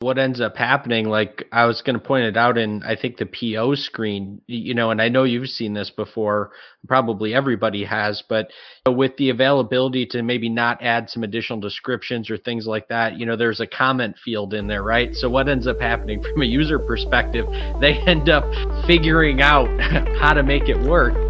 what ends up happening like i was going to point it out in i think the po screen you know and i know you've seen this before probably everybody has but with the availability to maybe not add some additional descriptions or things like that you know there's a comment field in there right? So what ends up happening from a user perspective they end up figuring out how to make it work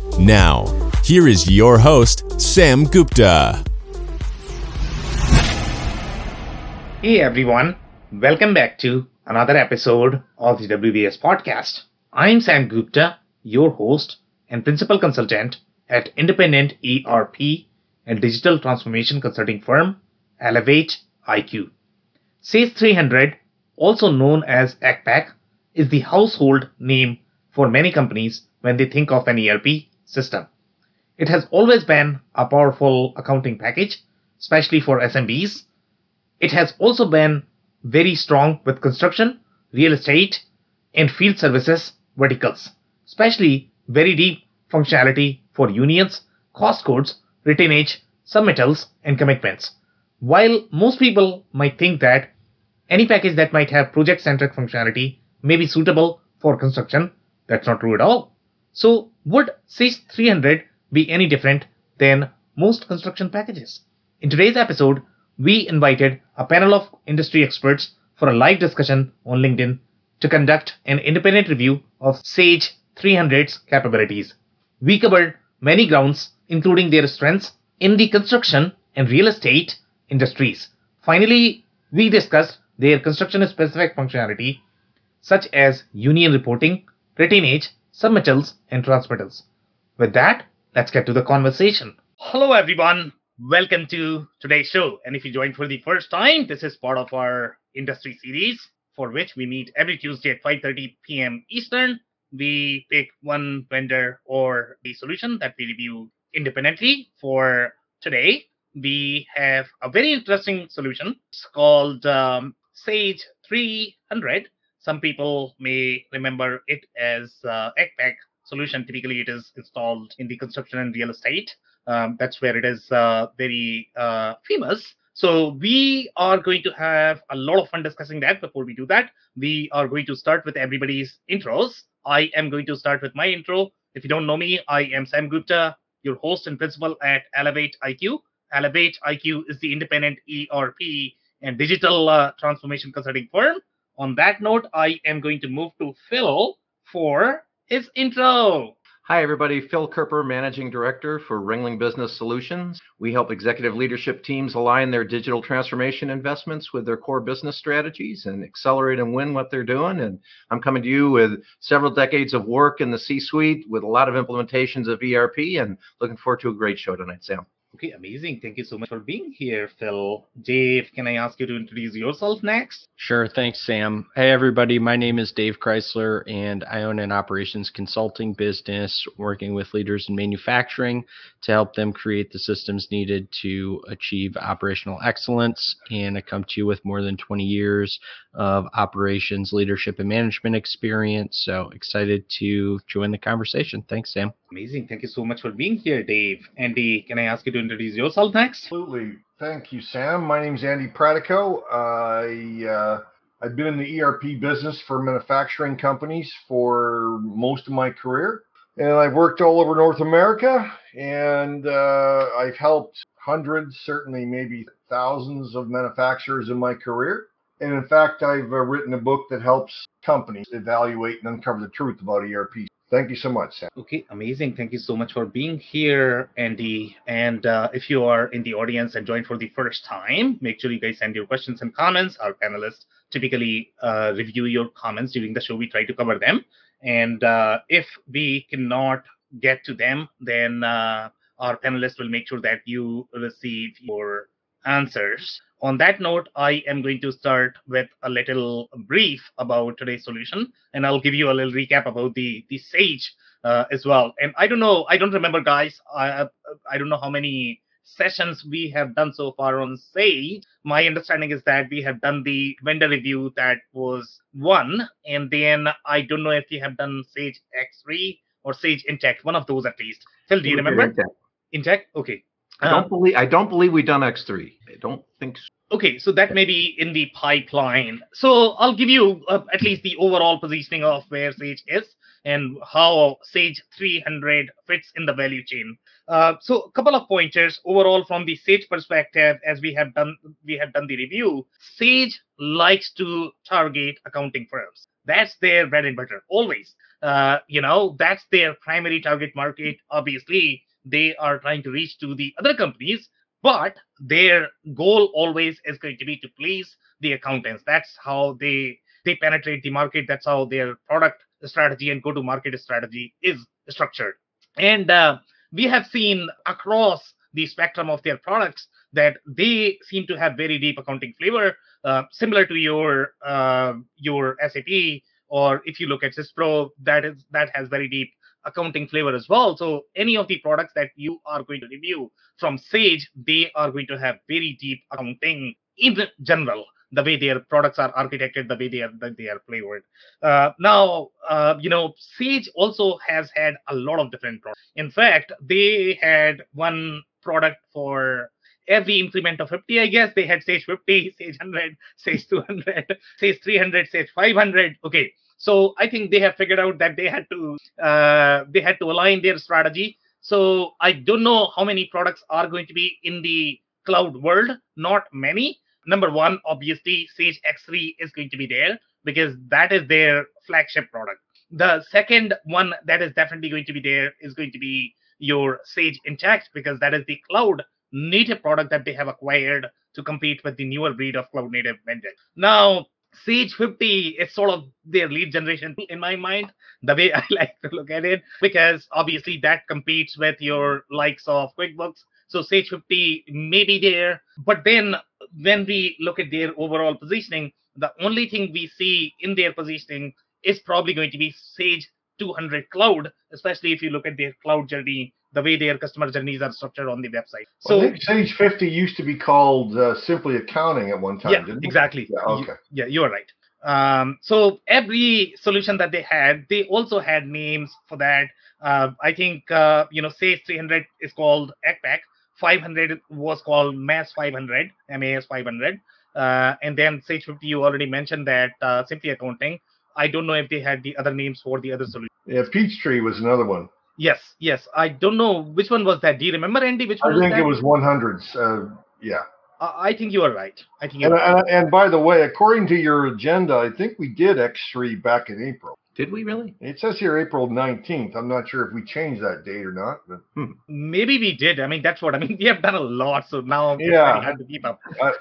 Now, here is your host, Sam Gupta. Hey everyone, welcome back to another episode of the WBS podcast. I'm Sam Gupta, your host and principal consultant at independent ERP and digital transformation consulting firm Elevate IQ. SAGE 300, also known as ACCPAC, is the household name for many companies when they think of an ERP system. It has always been a powerful accounting package, especially for SMBs. It has also been very strong with construction, real estate, and field services verticals, especially very deep functionality for unions, cost codes, retainage, submittals, and commitments. While most people might think that any package that might have project centric functionality may be suitable for construction, that's not true at all. So, would SAGE 300 be any different than most construction packages. In today's episode, we invited a panel of industry experts for a live discussion on LinkedIn to conduct an independent review of SAGE 300's capabilities. We covered many grounds, including their strengths in the construction and real estate industries. Finally, we discussed their construction specific functionality, such as union reporting, retainage, submittals, and transmittals. With that, let's get to the conversation. Hello, everyone. Welcome to today's show. And if you joined for the first time, this is part of our industry series for which we meet every Tuesday at 5:30 p.m. Eastern. We pick one vendor or a solution that we review independently. For today, we have a very interesting solution. It's called um, Sage 300. Some people may remember it as uh, solution. Typically, it is installed in the construction and real estate. Um, that's where it is uh, very uh, famous. So we are going to have a lot of fun discussing that. Before we do that, we are going to start with everybody's intros. I am going to start with my intro. If you don't know me, I am Sam Gupta, your host and principal at ElevatIQ. Elevate IQ is the independent ERP and digital uh, transformation consulting firm. On that note, I am going to move to Phil for his intro. Hi, everybody. Phil Kerper, Managing Director for Ringling Business Solutions. We help executive leadership teams align their digital transformation investments with their core business strategies and accelerate and win what they're doing. And I'm coming to you with several decades of work in the C suite with a lot of implementations of ERP and looking forward to a great show tonight, Sam. Okay, amazing. Thank you so much for being here, Phil. Dave, can I ask you to introduce yourself next? Sure. Thanks, Sam. Hey, everybody. My name is Dave Chrysler, and I own an operations consulting business working with leaders in manufacturing to help them create the systems needed to achieve operational excellence. And I come to you with more than 20 years of operations, leadership, and management experience. So excited to join the conversation. Thanks, Sam. Amazing. Thank you so much for being here, Dave. Andy, can I ask you to yourself next? Absolutely. Thank you, Sam. My name is Andy Pratico. I uh, I've been in the ERP business for manufacturing companies for most of my career, and I've worked all over North America, and uh, I've helped hundreds, certainly maybe thousands of manufacturers in my career. And in fact, I've uh, written a book that helps companies evaluate and uncover the truth about ERP. Thank you so much, Sam. Okay, amazing. Thank you so much for being here, Andy. And uh, if you are in the audience and joined for the first time, make sure you guys send your questions and comments. Our panelists typically uh, review your comments during the show. We try to cover them. And uh, if we cannot get to them, then uh, our panelists will make sure that you receive your answers. On that note, I am going to start with a little brief about today's solution, and I'll give you a little recap about the the Sage uh, as well. And I don't know, I don't remember, guys. I I don't know how many sessions we have done so far on Sage. My understanding is that we have done the vendor review that was one, and then I don't know if we have done Sage X3 or Sage Intacct, one of those at least. Phil, do you remember? Intacct. Intacct? Okay. I don't believe I don't believe we've done X3. I don't think so. Okay, so that may be in the pipeline. So I'll give you uh, at least the overall positioning of where Sage is and how Sage 300 fits in the value chain. Uh, so a couple of pointers overall from the Sage perspective, as we have done we have done the review. Sage likes to target accounting firms. That's their bread and butter always. Uh, you know, that's their primary target market. Obviously, they are trying to reach to the other companies but their goal always is going to be to please the accountants. That's how they they penetrate the market. That's how their product strategy and go to market strategy is structured. And uh, we have seen across the spectrum of their products that they seem to have very deep accounting flavor uh, similar to your uh, your sap or if you look at syspro that is that has very deep accounting flavor as well. So any of the products that you are going to review from Sage, they are going to have very deep accounting in general. The way their products are architected, the way they are they are flavored. Uh, now, uh, you know, Sage also has had a lot of different products. In fact, they had one product for every increment of 50, I guess. They had Sage 50, Sage 100, Sage 200, Sage 300, Sage 500. Okay, so I think they have figured out that they had to uh, they had to align their strategy. So I don't know how many products are going to be in the cloud world. Not many. Number one, obviously, Sage X3 is going to be there because that is their flagship product. The second one that is definitely going to be there is going to be your Sage Intacct because that is the cloud native product that they have acquired to compete with the newer breed of cloud native vendors. Now, Sage 50 is sort of their lead generation in my mind, the way I like to look at it, because obviously that competes with your likes of QuickBooks. So Sage 50 may be there, but then when we look at their overall positioning, the only thing we see in their positioning is probably going to be Sage 200 Cloud, especially if you look at their cloud journey the way their customer journeys are structured on the website. So well, Sage 50 used to be called uh, simply accounting at one time. Yeah, exactly. Yeah, okay. You, yeah, you're right. Um, so every solution that they had, they also had names for that. Uh, I think uh, you know, Sage 300 is called ACCPAC. 500 was called MAS 500, MAS 500, uh, and then Sage 50. You already mentioned that uh, simply accounting. I don't know if they had the other names for the other solutions. Yeah, Peachtree was another one. Yes, yes. I don't know which one was that. Do you remember, Andy? Which one? I think was it was 100s. Uh, yeah. I think you are right. I think. And, right. and, and, by the way, according to your agenda, I think we did X3 back in April. Did we really? It says here April 19th. I'm not sure if we changed that date or not. But hmm. maybe we did. I mean, that's what I mean. We have done a lot, so now yeah, hard to keep up. uh,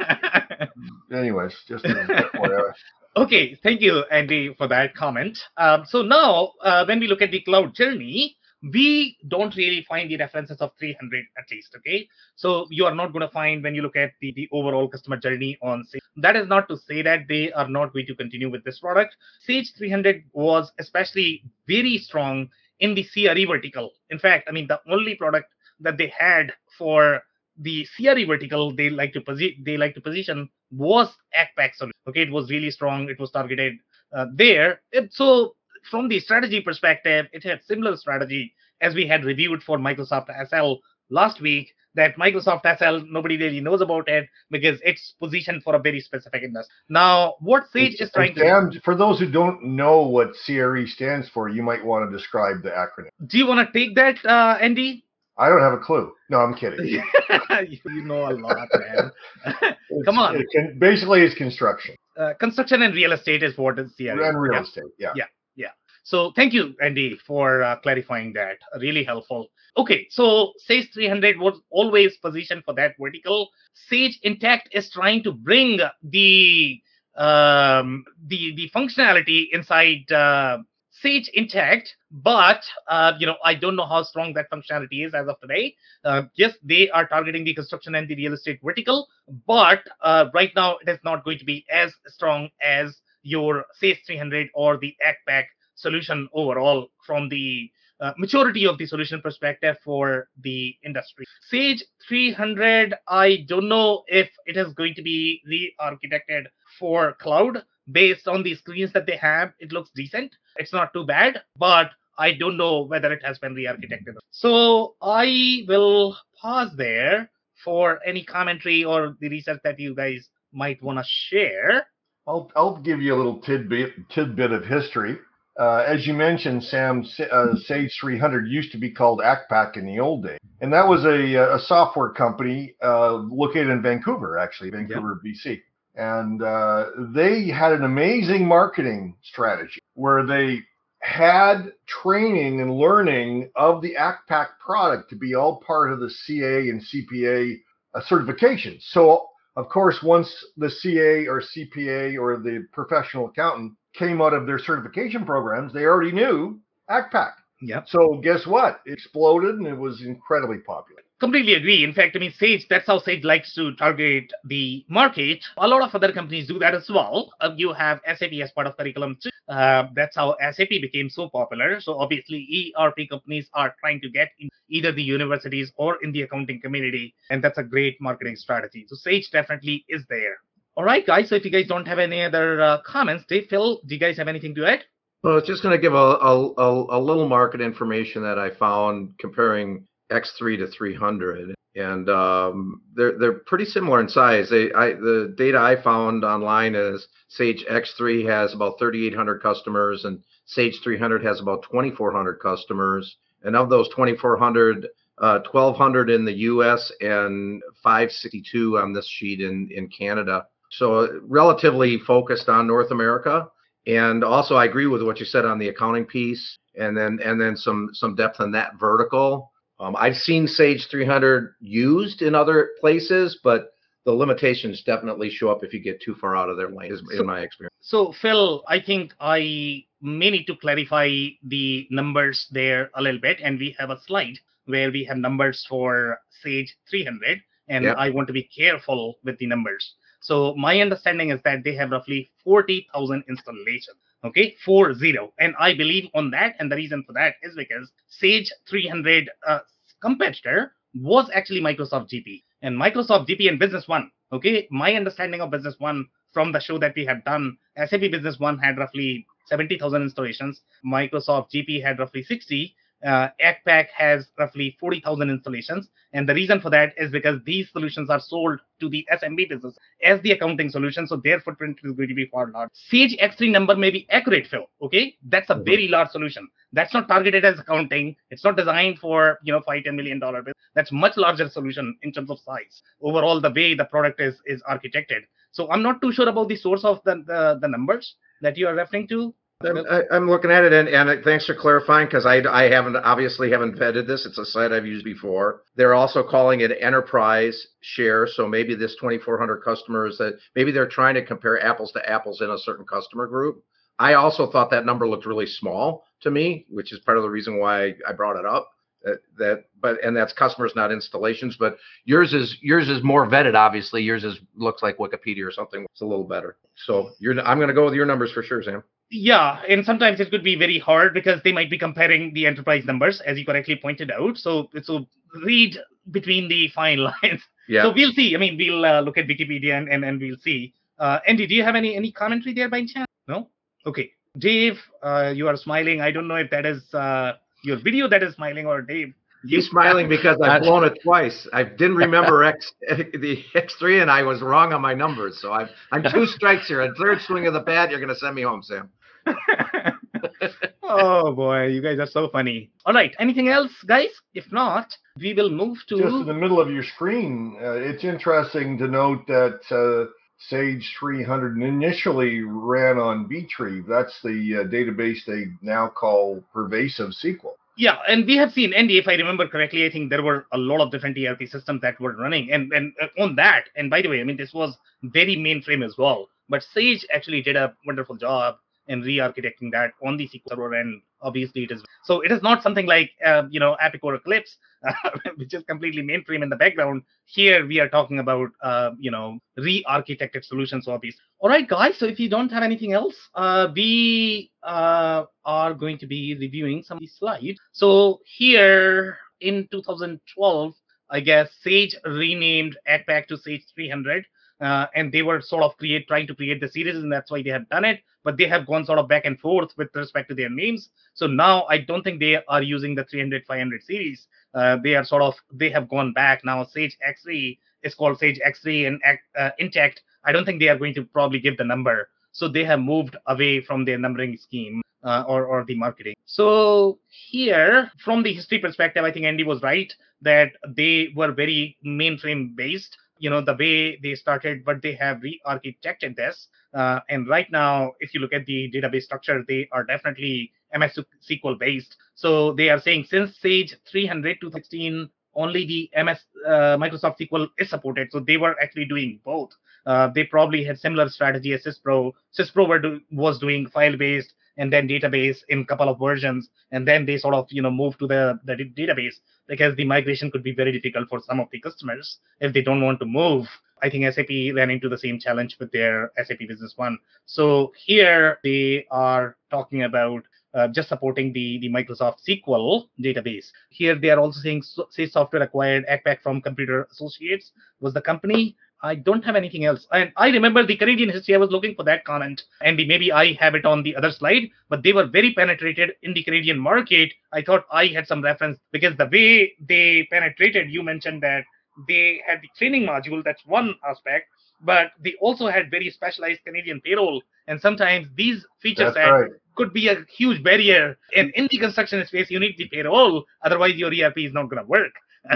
anyways, just a bit more. Okay, thank you, Andy, for that comment. Um, so now, uh, when we look at the cloud journey, we don't really find the references of 300 at least okay? So you are not going to find when you look at the, the overall customer journey on sage. That is not to say that they are not going to continue with this product. Sage 300 was especially very strong in the cre vertical. In fact i mean the only product that they had for the CRE vertical they like to position they like to position was ACCPAC solution. Okay, it was really strong. It was targeted uh, there. It, so from the strategy perspective, it had similar strategy as we had reviewed for Microsoft SL last week. That Microsoft SL, nobody really knows about it because it's positioned for a very specific industry. Now, what Sage it's, is trying to do. For those who don't know what CRE stands for, you might want to describe the acronym. Do you want to take that, uh, Andy? I don't have a clue. No, I'm kidding. you know a lot, man. Come on. It can, basically, it's construction. Uh, construction and real estate is what is CRE. And real yeah. estate, yeah. Yeah. yeah. So thank you, Andy, for uh, clarifying that. Really helpful. Okay, so Sage 300 was always positioned for that vertical. Sage Intacct is trying to bring the um, the the functionality inside uh, Sage Intacct, but uh, you know I don't know how strong that functionality is as of today. Uh, yes, they are targeting the construction and the real estate vertical, but uh, right now it is not going to be as strong as your Sage 300 or the ACCPAC solution overall from the uh, maturity of the solution perspective for the industry. Sage 300, I don't know if it is going to be re-architected for cloud based on the screens that they have. It looks decent. It's not too bad, but I don't know whether it has been re-architected. So I will pause there for any commentary or the research that you guys might want to share. I'll, I'll give you a little tidbit tidbit of history. Uh, as you mentioned, Sam, uh, Sage 300 used to be called ACCPAC in the old days, and that was a, a software company uh, located in Vancouver, actually, Vancouver, yep. BC. And uh, they had an amazing marketing strategy where they had training and learning of the ACCPAC product to be all part of the CA and CPA uh, certifications. So, of course, once the CA or CPA or the professional accountant came out of their certification programs, they already knew ACCPAC. Yep. So guess what? It exploded and it was incredibly popular. Completely agree. In fact, I mean, Sage, that's how Sage likes to target the market. A lot of other companies do that as well. Uh, you have SAP as part of curriculum too. Uh, that's how SAP became so popular. So obviously, ERP companies are trying to get in either the universities or in the accounting community. And that's a great marketing strategy. So Sage definitely is there. All right, guys. So if you guys don't have any other uh, comments, Dave, Phil, do you guys have anything to add? Well, it's just going to give a, a, a, a, little market information that I found comparing X3 to 300, and um, they're they're pretty similar in size. They I the data I found online is Sage X3 has about 3,800 customers, and Sage 300 has about 2,400 customers. And of those 2,400, uh, 1,200 in the U.S. and 562 on this sheet in in Canada. So relatively focused on North America. And also, I agree with what you said on the accounting piece, and then and then some some depth on that vertical. Um, I've seen Sage 300 used in other places, but the limitations definitely show up if you get too far out of their lane, is, so, in my experience. So, Phil, I think I may need to clarify the numbers there a little bit, and we have a slide where we have numbers for Sage 300, and yep. I want to be careful with the numbers. So my understanding is that they have roughly 40,000 installations. Okay, four zero, and I believe on that. And the reason for that is because Sage 300 uh, competitor was actually Microsoft GP, and Microsoft GP and Business One. Okay, my understanding of Business One from the show that we have done, SAP Business One had roughly 70,000 installations. Microsoft GP had roughly 60, uh, ACCPAC has roughly 40,000 installations. And the reason for that is because these solutions are sold to the SMB business as the accounting solution. So their footprint is going to be far larger. Sage X3 number may be accurate, Phil. Okay. That's a mm-hmm. very large solution. That's not targeted as accounting. It's not designed for, you know, five, $10 million business. That's much larger solution in terms of size. Overall, the way the product is, is architected. So I'm not too sure about the source of the, the, the numbers that you are referring to. I, I'm looking at it, and, and uh, thanks for clarifying because I, I haven't obviously haven't vetted this. It's a site I've used before. They're also calling it enterprise share, so maybe this 2,400 customers that maybe they're trying to compare apples to apples in a certain customer group. I also thought that number looked really small to me, which is part of the reason why I brought it up. That, that but and that's customers, not installations. But yours is yours is more vetted. Obviously, yours is looks like Wikipedia or something. It's a little better. So you're I'm going to go with your numbers for sure, Sam. Yeah, and sometimes it could be very hard because they might be comparing the enterprise numbers, as you correctly pointed out. So, so read between the fine lines. Yeah. So we'll see. I mean, we'll uh, look at Wikipedia and, and, and we'll see. Uh, Andy, do you have any any commentary there by chance? No. Okay, Dave, uh, you are smiling. I don't know if that is uh, your video that is smiling or Dave. He's smiling because I've blown it twice. I didn't remember X the X3 and I was wrong on my numbers. So I'm I'm two strikes here. A third swing of the bat, you're gonna send me home, Sam. oh boy, you guys are so funny. All right, anything else, guys? If not, we will move to just in the middle of your screen. Uh, it's interesting to note that uh, Sage 300 initially ran on Btrieve. That's the uh, database they now call Pervasive SQL. Yeah, and we have seen, Andy, if I remember correctly, I think there were a lot of different ERP systems that were running. And, and uh, on that, and by the way, I mean, this was very mainframe as well. But Sage actually did a wonderful job and re-architecting that on the SQL Server, and obviously it is so. It is not something like uh, you know Epic or Eclipse, which is completely mainframe in the background. Here we are talking about uh, you know re-architected solutions, obviously. All right, guys. So if you don't have anything else, uh, we uh, are going to be reviewing some of these slides. So here in 2012, I guess Sage renamed ACCPAC to Sage 300 uh, and they were sort of create trying to create the series, and that's why they have done it. But they have gone sort of back and forth with respect to their names. So now I don't think they are using the 300 500 series. Uh, they are sort of they have gone back now. Sage X3 is called Sage X3 and uh, Intacct. I don't think they are going to probably give the number. So they have moved away from their numbering scheme. Uh, or, or the marketing. So here, from the history perspective, I think Andy was right that they were very mainframe based you know the way they started but they have re-architected this uh, and right now if you look at the database structure they are definitely ms sql based. So they are saying since sage 300 to 16 only the ms uh, microsoft sql is supported. So they were actually doing both. Uh, they probably had similar strategy as syspro. Syspro do, was doing file based and then database in couple of versions. And then they sort of you know move to the, the database because the migration could be very difficult for some of the customers if they don't want to move i think sap ran into the same challenge with their sap business one so here they are talking about uh, just supporting the, the Microsoft SQL database. Here they are also saying Sage Software acquired ACCPAC from Computer Associates was the company. I don't have anything else. And I remember the Canadian history. I was looking for that comment, and maybe I have it on the other slide. But they were very penetrated in the Canadian market. I thought I had some reference because the way they penetrated, you mentioned that they had the training module. That's one aspect, but they also had very specialized Canadian payroll. And sometimes these features that right. could be a huge barrier. And in the construction space, you need the payroll. Otherwise, your ERP is not going to work.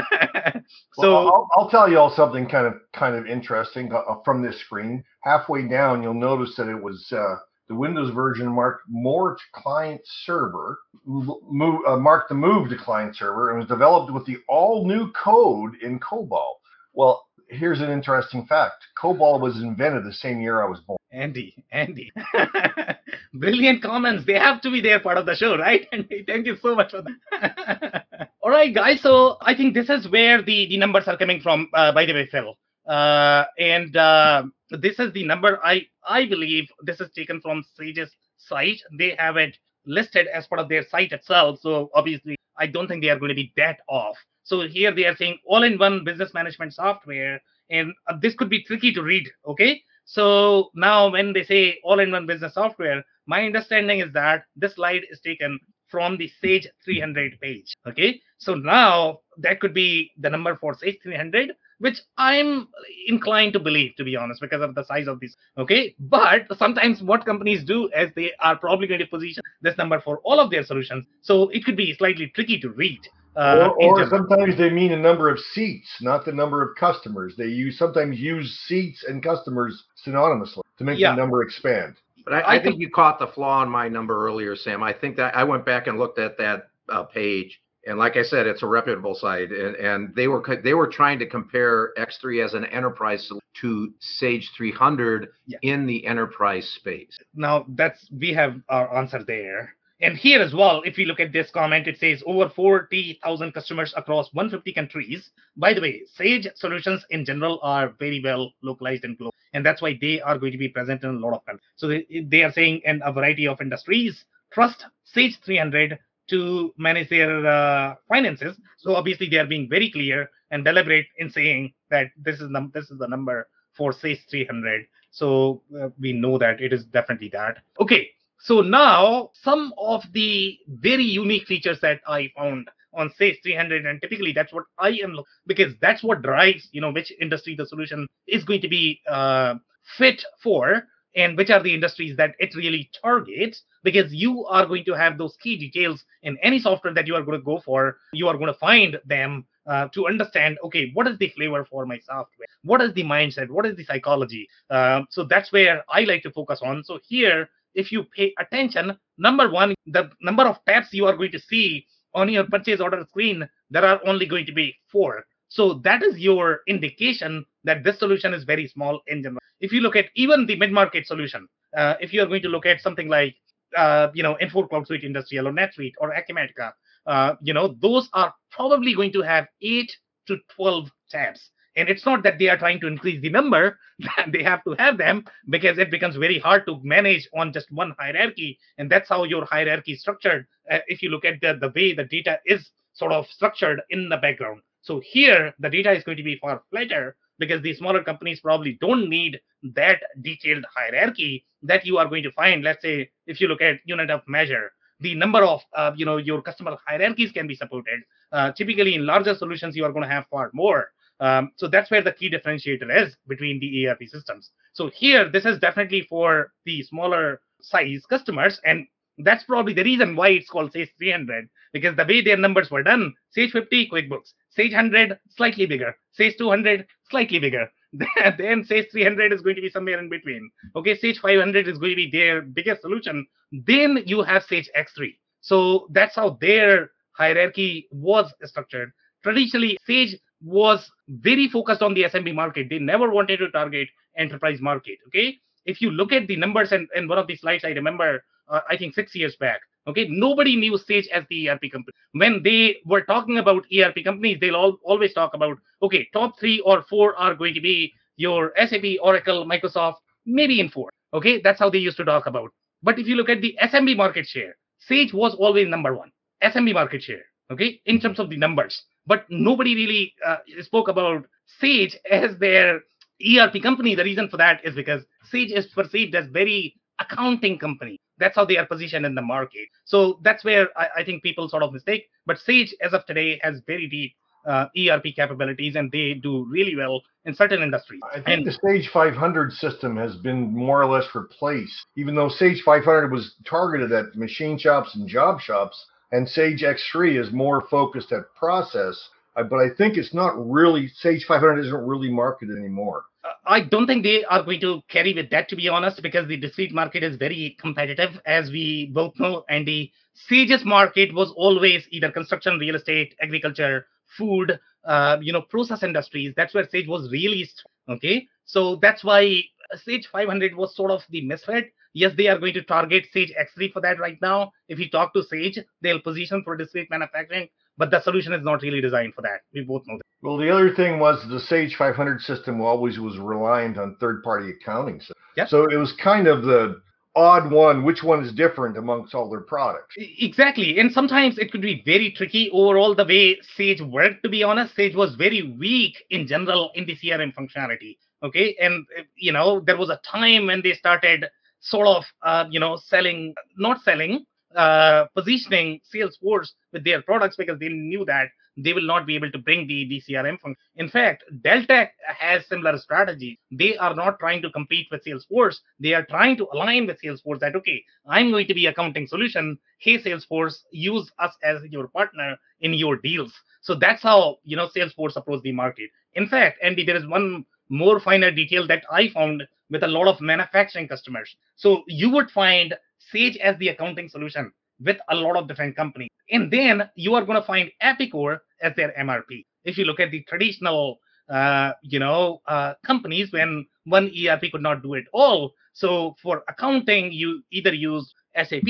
so well, I'll, I'll, tell you all something kind of kind of interesting uh, from this screen. Halfway down, you'll notice that it was uh, the Windows version marked more to client server, move, uh, marked the move to client server, and was developed with the all new code in COBOL. Well, here's an interesting fact: COBOL was invented the same year I was born. Andy, Andy. Brilliant comments. They have to be there part of the show, right? Andy, thank you so much for that. All right, guys. So I think this is where the, the numbers are coming from, uh, by the way, Phil. Uh, and uh, this is the number I, I believe this is taken from Sage's site. They have it listed as part of their site itself. So obviously, I don't think they are going to be that off. So here they are saying all in one business management software. And uh, this could be tricky to read. Okay. So now when they say all in one business software, my understanding is that this slide is taken from the Sage 300 page. Okay. So now that could be the number for Sage 300, which I'm inclined to believe, to be honest, because of the size of this. Okay. But sometimes what companies do is they are probably going to position this number for all of their solutions. So it could be slightly tricky to read. Uh, or, or sometimes they mean a number of seats, not the number of customers. They use sometimes use seats and customers synonymously to make yeah. the number expand. But I, I, think you caught the flaw in my number earlier, Sam. I think that I went back and looked at that uh, page, and like I said, it's a reputable site, and, and they were they were trying to compare X3 as an enterprise to Sage 300 yeah. in the enterprise space. Now that's we have our answer there. And here as well, if we look at this comment, it says over 40,000 customers across 150 countries. By the way, Sage solutions in general are very well localized and global. And that's why they are going to be present in a lot of countries. So they, they are saying in a variety of industries, trust Sage 300 to manage their uh, finances. So obviously they are being very clear and deliberate in saying that this is the, this is the number for Sage 300. So uh, we know that it is definitely that. Okay, so now some of the very unique features that I found on Sage 300, and typically that's what I am because that's what drives you know which industry the solution is going to be uh, fit for and which are the industries that it really targets because you are going to have those key details in any software that you are going to go for. You are going to find them uh, to understand okay what is the flavor for my software? What is the mindset? What is the psychology? Uh, so that's where i like to focus on. So here if you pay attention, number one, the number of tabs you are going to see on your purchase order screen, there are only going to be four. So that is your indication that this solution is very small in general. If you look at even the mid-market solution, uh, if you are going to look at something like uh, you know, Infor Cloud Suite Industrial or NetSuite or Acumatica, uh, you know, those are probably going to have eight to 12 tabs. And it's not that they are trying to increase the number, they have to have them because it becomes very hard to manage on just one hierarchy. And that's how your hierarchy is structured. Uh, if you look at the, the way the data is sort of structured in the background. So here, the data is going to be far flatter because the smaller companies probably don't need that detailed hierarchy that you are going to find. Let's say if you look at unit of measure, the number of uh, you know your customer hierarchies can be supported. Uh, typically, in larger solutions, you are going to have far more. Um, so that's where the key differentiator is between the ERP systems. So here, this is definitely for the smaller size customers, and that's probably the reason why it's called Sage 300 because the way their numbers were done, Sage 50 QuickBooks, Sage 100 slightly bigger, Sage 200 slightly bigger. then Sage 300 is going to be somewhere in between. Okay, Sage 500 is going to be their biggest solution. Then you have Sage X3. So that's how their hierarchy was structured. Traditionally, Sage was very focused on the SMB market. They never wanted to target enterprise market. Okay, if you look at the numbers and, and one of the slides I remember, uh, I think six years back. Okay, nobody knew Sage as the ERP company. When they were talking about ERP companies, they'll all, always talk about okay, top three or four are going to be your SAP, Oracle, Microsoft, maybe Infor. Okay, that's how they used to talk about. But if you look at the SMB market share, Sage was always number one. SMB market share. Okay, in terms of the numbers, but nobody really uh, spoke about Sage as their ERP company. The reason for that is because Sage is perceived as very accounting company. That's how they are positioned in the market. So that's where I, I think people sort of mistake. But Sage, as of today, has very deep uh, ERP capabilities, and they do really well in certain industries. I think and, the Sage 500 system has been more or less replaced, even though Sage 500 was targeted at machine shops and job shops, and Sage X3 is more focused at process. But I think it's not really Sage 500 isn't really marketed anymore. I don't think they are going to carry with that, to be honest, because the discrete market is very competitive, as we both know. And the Sage's market was always either construction, real estate, agriculture, food, uh, you know, process industries. That's where Sage was released. Okay, so that's why Sage 500 was sort of the misfit. Yes, they are going to target Sage X3 for that right now. If you talk to Sage, they'll position for discrete manufacturing, but the solution is not really designed for that. We both know that. Well, the other thing was the Sage 500 system always was reliant on third-party accounting. So, Yep. so it was kind of the odd one. Which one is different amongst all their products? Exactly. And sometimes it could be very tricky overall the way Sage worked, to be honest. Sage was very weak in general in the CRM functionality. Okay. And, uh, you know, there was a time when they started sort of, uh, you know, selling, not selling, uh, positioning Salesforce with their products because they knew that they will not be able to bring the, the CRM function. In fact, Deltek has similar strategy. They are not trying to compete with Salesforce. They are trying to align with Salesforce that, okay, I'm going to be accounting solution. Hey, Salesforce, use us as your partner in your deals. So that's how, you know, Salesforce approach the market. In fact, Andy, there is one more finer detail that I found with a lot of manufacturing customers. So you would find Sage as the accounting solution with a lot of different companies. And then you are going to find Epicor as their MRP. If you look at the traditional, uh, you know, uh, companies when one ERP could not do it all. So for accounting, you either use SAP,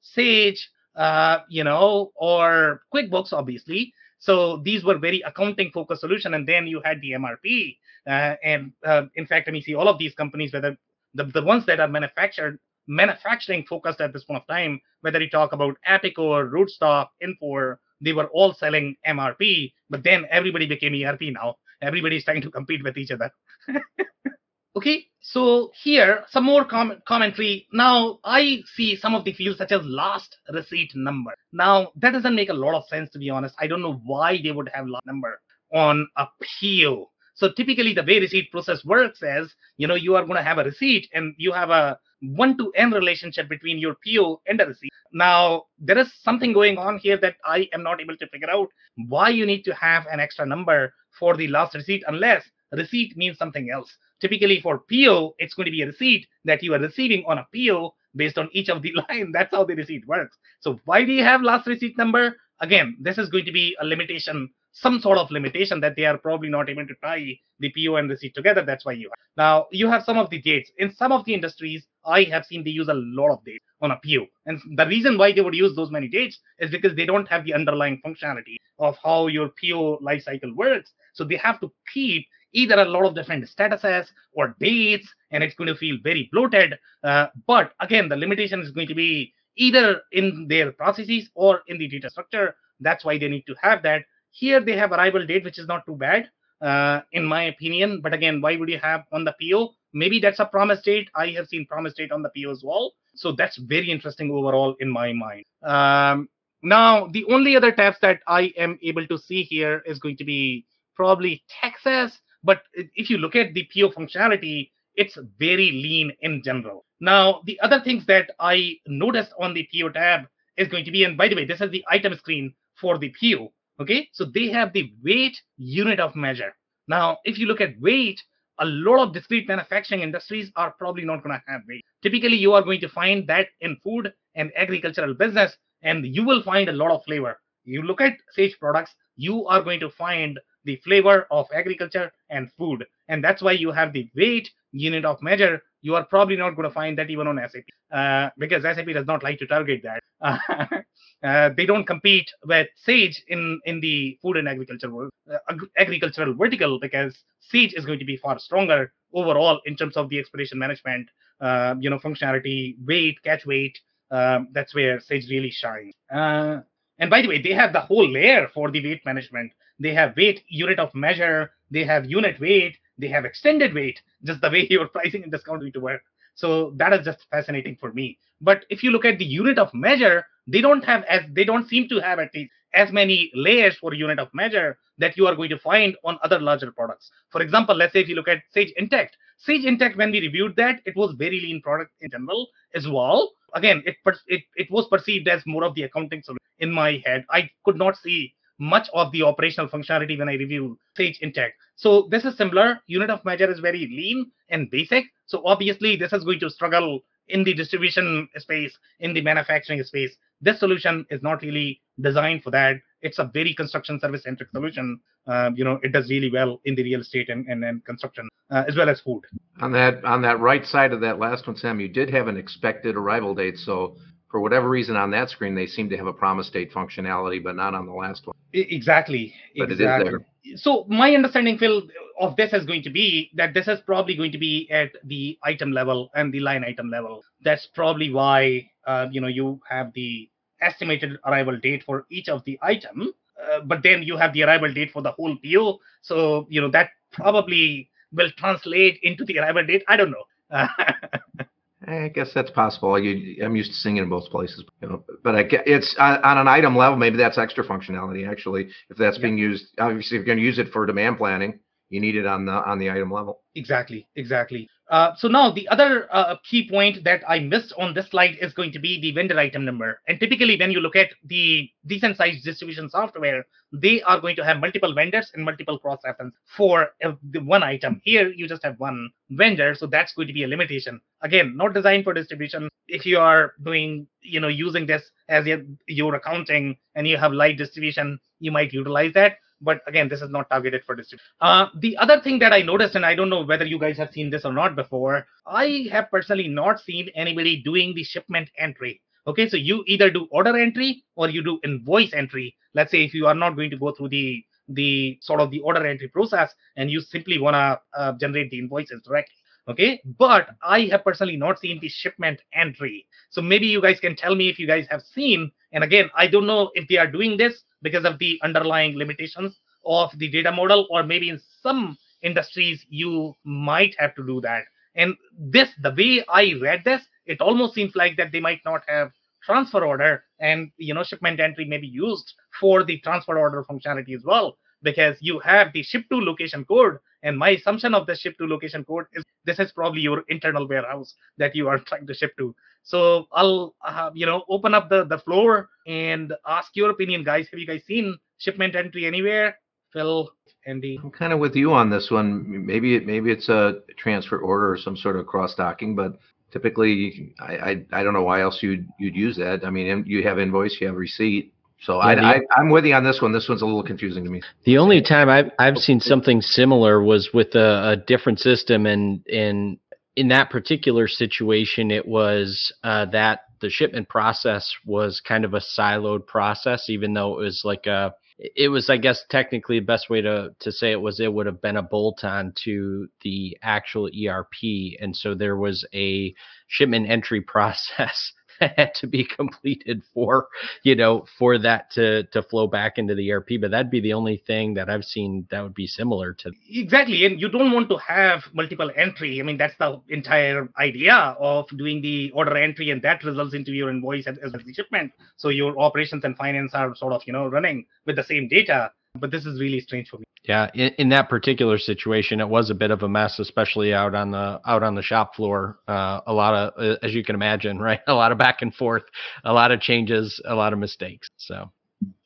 Sage, uh, you know, or QuickBooks, obviously. So these were very accounting focused solution. And then you had the MRP. Uh, and uh, in fact, let me see all of these companies, whether the, the ones that are manufactured manufacturing focused at this point of time, whether you talk about Epicor, Rootstock, Infor, they were all selling MRP, but then everybody became ERP now. Everybody's trying to compete with each other. okay, so here, some more com- commentary. Now, I see some of the fields such as last receipt number. Now, that doesn't make a lot of sense, to be honest. I don't know why they would have last number on a PO. So typically the way receipt process works is, you know, you are going to have a receipt and you have a one to n relationship between your PO and a receipt. Now, there is something going on here that I am not able to figure out why you need to have an extra number for the last receipt unless receipt means something else. Typically for PO, it's going to be a receipt that you are receiving on a PO based on each of the line. That's how the receipt works. So why do you have last receipt number? Again, this is going to be a limitation some sort of limitation that they are probably not able to tie the PO and the receipt together. That's why you have. Now you have some of the dates. In some of the industries, I have seen they use a lot of dates on a PO. And the reason why they would use those many dates is because they don't have the underlying functionality of how your PO lifecycle works. So they have to keep either a lot of different statuses or dates, and it's going to feel very bloated. Uh, but again, the limitation is going to be either in their processes or in the data structure. That's why they need to have that. Here they have arrival date, which is not too bad, uh, in my opinion. But again, why would you have on the PO? Maybe that's a promise date. I have seen promise date on the PO as well. So that's very interesting overall in my mind. Um, now, the only other tabs that I am able to see here is going to be probably taxes. But if you look at the PO functionality, it's very lean in general. Now, the other things that I noticed on the PO tab is going to be, and by the way, this is the item screen for the PO. Okay, so they have the weight unit of measure. Now, if you look at weight, a lot of discrete manufacturing industries are probably not going to have weight. Typically, you are going to find that in food and agricultural business, and you will find a lot of flavor. You look at Sage products, you are going to find the flavor of agriculture and food. And that's why you have the weight unit of measure. You are probably not going to find that even on SAP uh, because SAP does not like to target that. Uh, they don't compete with Sage in, in the food and agriculture uh, agricultural vertical because Sage is going to be far stronger overall in terms of the expedition management, uh, you know, functionality, weight, catch weight. Um, that's where Sage really shines. Uh, and by the way, they have the whole layer for the weight management. They have weight unit of measure. They have unit weight. They have extended weight, just the way your pricing and discounting to work. So that is just fascinating for me. But if you look at the unit of measure, they don't have as they don't seem to have at least as many layers for unit of measure that you are going to find on other larger products. For example, let's say if you look at Sage Intacct, Sage Intacct, when we reviewed that, it was very lean product in general as well. Again, it it, it was perceived as more of the accounting solution in my head. I could not see much of the operational functionality when I review Sage Intacct. So this is similar. Unit of measure is very lean and basic. So obviously this is going to struggle in the distribution space, in the manufacturing space. This solution is not really designed for that. It's a very construction service centric solution. Uh, you know, it does really well in the real estate and, and, and construction uh, as well as food. On that on that right side of that last one, Sam, you did have an expected arrival date. So for whatever reason on that screen, they seem to have a promise date functionality, but not on the last one. Exactly. But exactly. it is there. So my understanding, Phil, of this is going to be that this is probably going to be at the item level and the line item level. That's probably why uh, you know you have the estimated arrival date for each of the item, uh, but then you have the arrival date for the whole PO. So you know that probably will translate into the arrival date. I don't know. I guess that's possible. You, I'm used to seeing it in both places, you know, but I get it's on, on an item level. Maybe that's extra functionality. Actually, if that's being used, obviously, if you're going to use it for demand planning, you need it on the on the item level. Exactly, exactly. Uh, so now the other uh, key point that I missed on this slide is going to be the vendor item number. And typically, when you look at the decent sized distribution software, they are going to have multiple vendors and multiple cross reference for the one item. Here, you just have one vendor, so that's going to be a limitation. Again, not designed for distribution. If you are doing, you know, using this as your, your accounting and you have light distribution, you might utilize that but again this is not targeted for distribution. Uh, the other thing that i noticed and i don't know whether you guys have seen this or not before i have personally not seen anybody doing the shipment entry. Okay so you either do order entry or you do invoice entry. Let's say if you are not going to go through the the sort of the order entry process and you simply want to uh, generate the invoices directly. Okay but i have personally not seen the shipment entry. So maybe you guys can tell me if you guys have seen and again i don't know if they are doing this because of the underlying limitations of the data model or maybe in some industries you might have to do that. And this the way i read this it almost seems like that they might not have transfer order. And you know shipment entry may be used for the transfer order functionality as well because you have the ship to location code and my assumption of the ship to location code is this is probably your internal warehouse that you are trying to ship to so i'll uh, you know open up the the floor and ask your opinion guys have you guys seen shipment entry anywhere phil andy I'm kind of with you on this one. Maybe it maybe it's a transfer order or some sort of cross docking, but typically I, I I don't know why else you'd you'd use that. I mean, you have invoice, you have receipt. So Yeah, the- I, I, I'm with you on this one. This one's a little confusing to me. The only time I've I've seen something similar was with a, a different system, and and in that particular situation, it was uh, that the shipment process was kind of a siloed process, even though it was like a it was, I guess, technically the best way to to say it was it would have been a bolt on to the actual ERP, and so there was a shipment entry process had to be completed for you know, for that to to flow back into the ERP. But that'd be the only thing that I've seen that would be similar to. Exactly, and you don't want to have multiple entry. I mean, that's the entire idea of doing the order entry, and that results into your invoice as, as the shipment. So your operations and finance are sort of you know running with the same data. But this is really strange for me. Yeah, in, in that particular situation, it was a bit of a mess, especially out on the out on the shop floor. Uh, a lot of, uh, as you can imagine, right? A lot of back and forth, a lot of changes, a lot of mistakes. So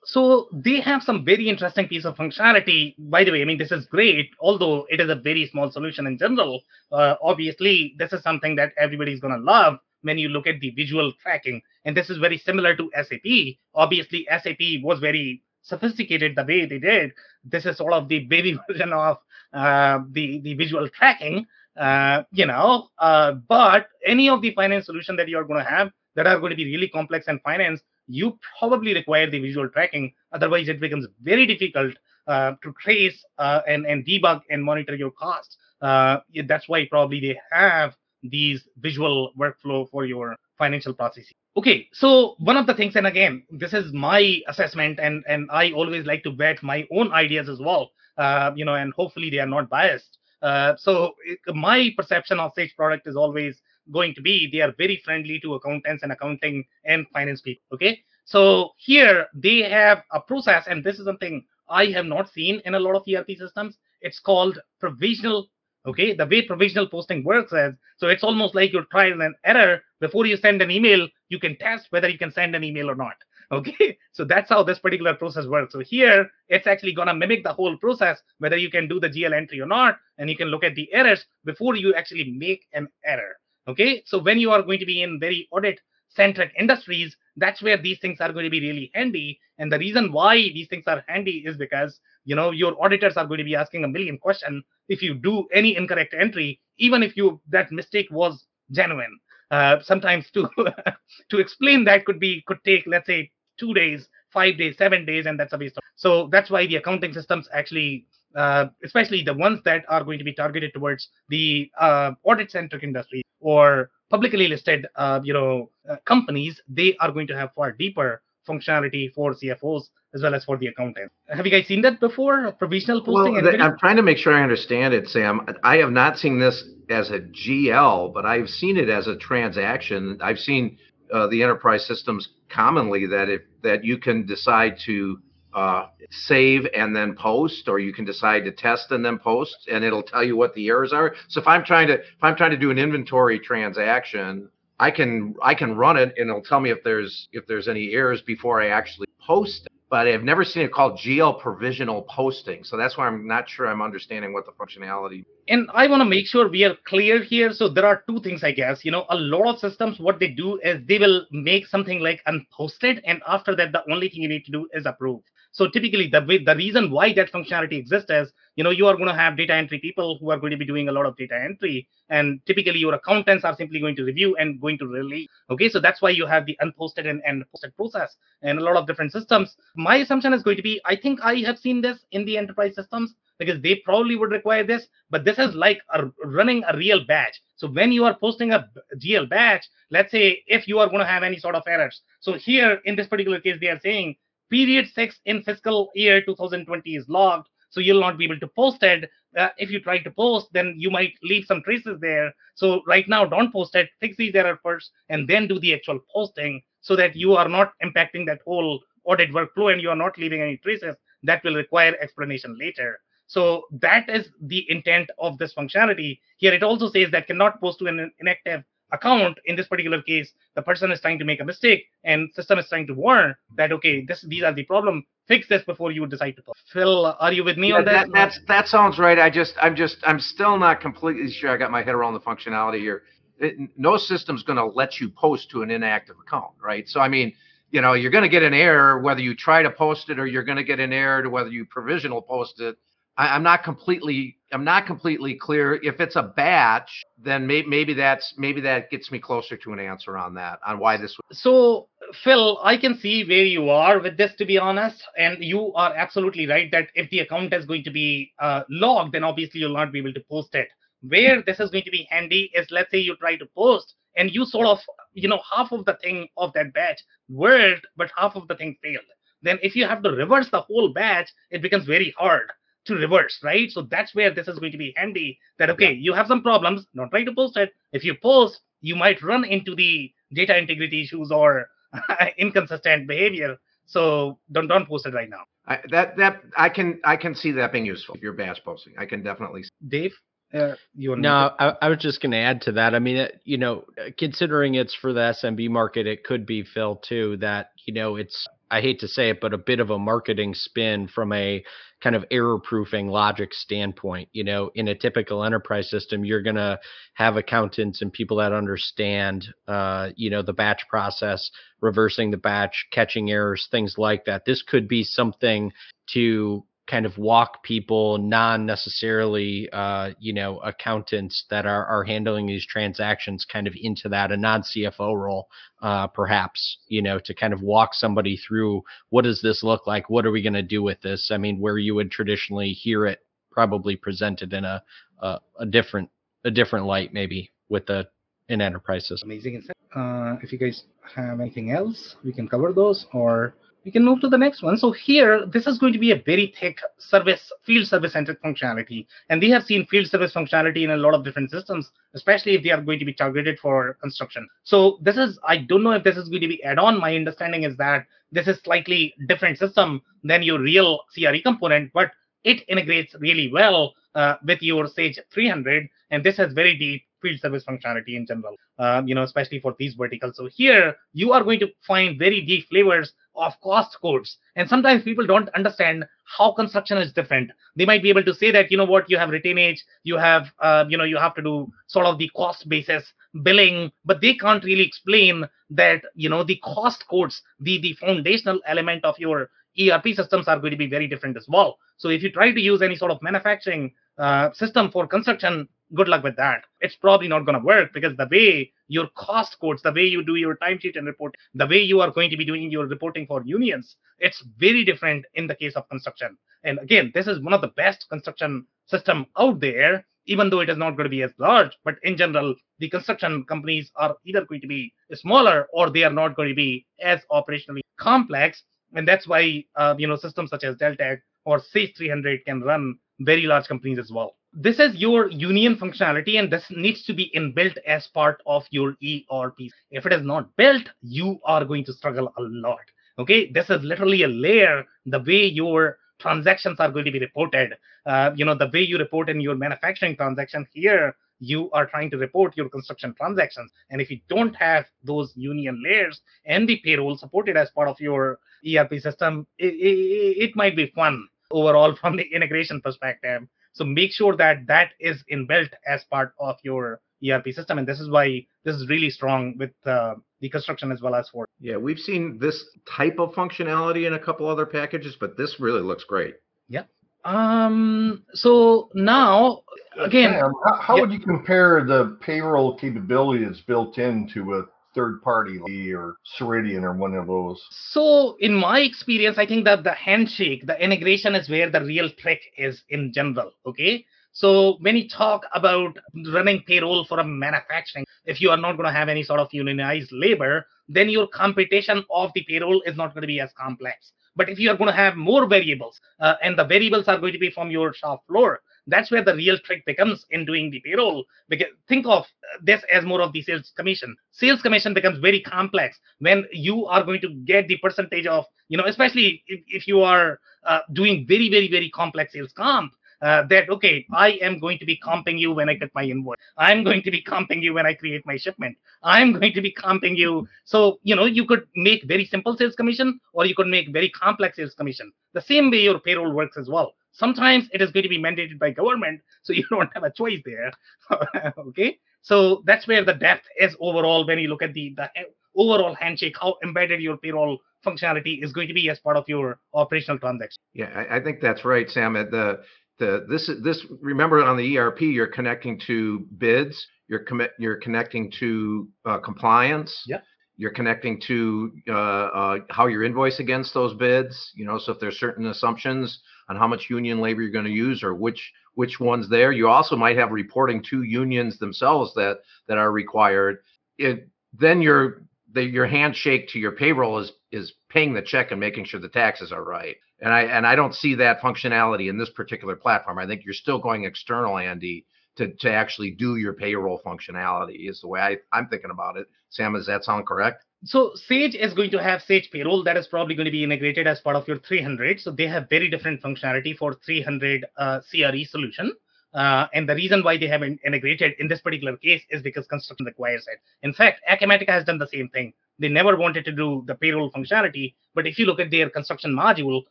So they have some very interesting piece of functionality. By the way, I mean this is great, although it is a very small solution in general. Uh, obviously, this is something that everybody's gonna love when you look at the visual tracking, and this is very similar to SAP. Obviously, SAP was very sophisticated the way they did. This is sort of the baby version of uh, the the visual tracking. Uh, you know, uh, but any of the finance solution that you are going to have that are going to be really complex and finance you probably require the visual tracking. Otherwise, it becomes very difficult uh, to trace uh, and, and debug and monitor your costs. Uh, that's why probably they have these visual workflow for your financial processes. Okay, so one of the things, and again, this is my assessment, and and I always like to vet my own ideas as well. Uh, you know, and hopefully they are not biased. Uh, so my perception of Sage product is always going to be they are very friendly to accountants and accounting and finance people. Okay, so here they have a process, and this is something I have not seen in a lot of ERP systems. It's called provisional. Okay, the way provisional posting works is so it's almost like you're trying an error before you send an email. You can test whether you can send an email or not. Okay, so that's how this particular process works. So here it's actually gonna mimic the whole process, whether you can do the GL entry or not, and you can look at the errors before you actually make an error. Okay, so when you are going to be in very audit centric industries, that's where these things are going to be really handy. And the reason why these things are handy is because you know your auditors are going to be asking a million questions if you do any incorrect entry, even if you that mistake was genuine. Uh, sometimes to to explain that could be could take let's say two days, five days, seven days, and that's a waste. Of, so that's why the accounting systems actually uh, especially the ones that are going to be targeted towards the uh, audit-centric industry or publicly listed, uh, you know, uh, companies, they are going to have far deeper functionality for CFOs as well as for the accountants. Have you guys seen that before? Provisional posting. Well, I'm trying to make sure I understand it, Sam. I have not seen this as a GL, but I've seen it as a transaction. I've seen uh, the enterprise systems commonly that if that you can decide to uh, save and then post, or you can decide to test and then post, and it'll tell you what the errors are. So if I'm trying to if I'm trying to do an inventory transaction, I can I can run it and it'll tell me if there's if there's any errors before I actually post. But I've never seen it called GL provisional posting. So that's why I'm not sure I'm understanding what the functionality. And I want to make sure we are clear here. So there are two things, I guess. You know, a lot of systems, what they do is they will make something like unposted, and after that, the only thing you need to do is approve. So typically, the way, the reason why that functionality exists is, you know, you are going to have data entry people who are going to be doing a lot of data entry, and typically your accountants are simply going to review and going to release. Okay, so that's why you have the unposted and, and posted process and a lot of different systems. My assumption is going to be, I think I have seen this in the enterprise systems because they probably would require this, but this is like a, running a real batch. So when you are posting a GL batch, let's say if you are going to have any sort of errors. So here in this particular case, they are saying period six in fiscal year 2020 is logged so you'll not be able to post it. Uh, if you try to post then you might leave some traces there. So right now don't post it. Fix these errors first and then do the actual posting so that you are not impacting that whole audit workflow and you are not leaving any traces. That will require explanation later. So that is the intent of this functionality. Here it also says that cannot post to an inactive account in this particular case the person is trying to make a mistake and system is trying to warn that okay this these are the problem fix this before you decide to post. phil are you with me yeah, on that, that that's that sounds right i just i'm just i'm still not completely sure i got my head around the functionality here it, no system's going to let you post to an inactive account right so i mean you know, you're going to get an error whether you try to post it or you're going to get an error to whether you provisional post it. I, am not completely I'm not completely clear. If it's a batch, then may, maybe that's maybe that gets me closer to an answer on that on why this. So Phil, I can see where you are with this, to be honest, and you are absolutely right that if the account is going to be uh, logged, then obviously you'll not be able to post it. Where this is going to be handy is let's say you try to post and you sort of you know half of the thing of that batch worked, but half of the thing failed. Then if you have to reverse the whole batch, it becomes very hard to reverse, right? So that's where this is going to be handy. That okay, you have some problems, don't try to post it. If you post, you might run into the data integrity issues or inconsistent behavior. So don't don't post it right now. I, that that I can I can see that being useful. Your batch posting, I can definitely. See. Dave, uh, you no, I, I, was just going to add to that. I mean, it, you know, considering it's for the SMB market, it could be Phil too. That you know, it's I hate to say it, but a bit of a marketing spin from a kind of error proofing logic standpoint. You know, in a typical enterprise system, you're going to have accountants and people that understand, uh, you know, the batch process, reversing the batch, catching errors, things like that. This could be something to kind of walk people, non necessarily, uh, you know, accountants that are, are handling these transactions kind of into that, a non CFO role, uh, perhaps, you know, to kind of walk somebody through what does this look like? What are we going to do with this? I mean, where you would traditionally hear it probably presented in a, a, a different, a different light, maybe with the, an enterprise. Amazing. Uh, if you guys have anything else, we can cover those or we can move to the next one. So here, this is going to be a very thick service, field service centric functionality. And we have seen field service functionality in a lot of different systems, especially if they are going to be targeted for construction. So this is, I don't know if this is going to be add-on. My understanding is that this is slightly different system than your real CRE component, but it integrates really well uh, with your Sage 300. And this has very deep field service functionality in general, uh, you know, especially for these verticals. So here you are going to find very deep flavors of cost codes. And sometimes people don't understand how construction is different. They might be able to say that, you know what, you have retainage, you have, uh, you know, you have to do sort of the cost basis billing, but they can't really explain that, you know, the cost codes, the, the foundational element of your ERP systems are going to be very different as well. So if you try to use any sort of manufacturing uh, system for construction, good luck with that. It's probably not going to work because the way your cost codes, the way you do your timesheet and report, the way you are going to be doing your reporting for unions, it's very different in the case of construction. And again, this is one of the best construction system out there, even though it is not going to be as large. But in general, the construction companies are either going to be smaller or they are not going to be as operationally complex. And that's why uh, you know systems such as Deltek or Sage 300 can run very large companies as well this is your union functionality and this needs to be inbuilt as part of your ERP. If it is not built, you are going to struggle a lot. Okay, this is literally a layer, the way your transactions are going to be reported. Uh, you know, the way you report in your manufacturing transaction here, you are trying to report your construction transactions. And if you don't have those union layers and the payroll supported as part of your ERP system, it, it, it might be fun overall from the integration perspective so make sure that that is inbuilt as part of your ERP system, and this is why this is really strong with uh, the construction as well as for. Yeah, we've seen this type of functionality in a couple other packages, but this really looks great. Yeah. Um. So now, again, Sam, how, how yeah. would you compare the payroll capability that's built into a third party or Ceridian or one of those? So, in my experience, I think that the handshake, the integration is where the real trick is in general. Okay. So, when you talk about running payroll for a manufacturing, if you are not going to have any sort of unionized labor, then your computation of the payroll is not going to be as complex. But if you are going to have more variables, uh, and the variables are going to be from your shop floor, that's where the real trick becomes in doing the payroll. Because think of this as more of the sales commission. Sales commission becomes very complex when you are going to get the percentage of, you know, especially if, if you are uh, doing very, very, very complex sales comp. Uh, that okay, I am going to be comping you when I get my invoice. I'm going to be comping you when I create my shipment. I'm going to be comping you. So you know you could make very simple sales commission, or you could make very complex sales commission. The same way your payroll works as well. Sometimes it is going to be mandated by government, so you don't have a choice there. okay, so that's where the depth is overall when you look at the the overall handshake, how embedded your payroll functionality is going to be as part of your operational transaction. Yeah, I, I think that's right, Sam. The the this this remember on the ERP you're connecting to bids, you're commit you're connecting to uh, compliance. Yeah. You're connecting to uh, uh, how you invoice against those bids. You know, so if there's certain assumptions on how much union labor you're going to use or which which ones there. You also might have reporting to unions themselves that that are required. It then your the, your handshake to your payroll is is paying the check and making sure the taxes are right. And I and I don't see that functionality in this particular platform. I think you're still going external, Andy, to to actually do your payroll functionality is the way I, I'm thinking about it. Sam, does that sound correct? So Sage is going to have Sage Payroll that is probably going to be integrated as part of your 300. So they have very different functionality for 300 uh, CRE solution. Uh, and the reason why they haven't integrated in this particular case is because construction requires it. In fact, Acumatica has done the same thing. They never wanted to do the payroll functionality, but if you look at their construction module,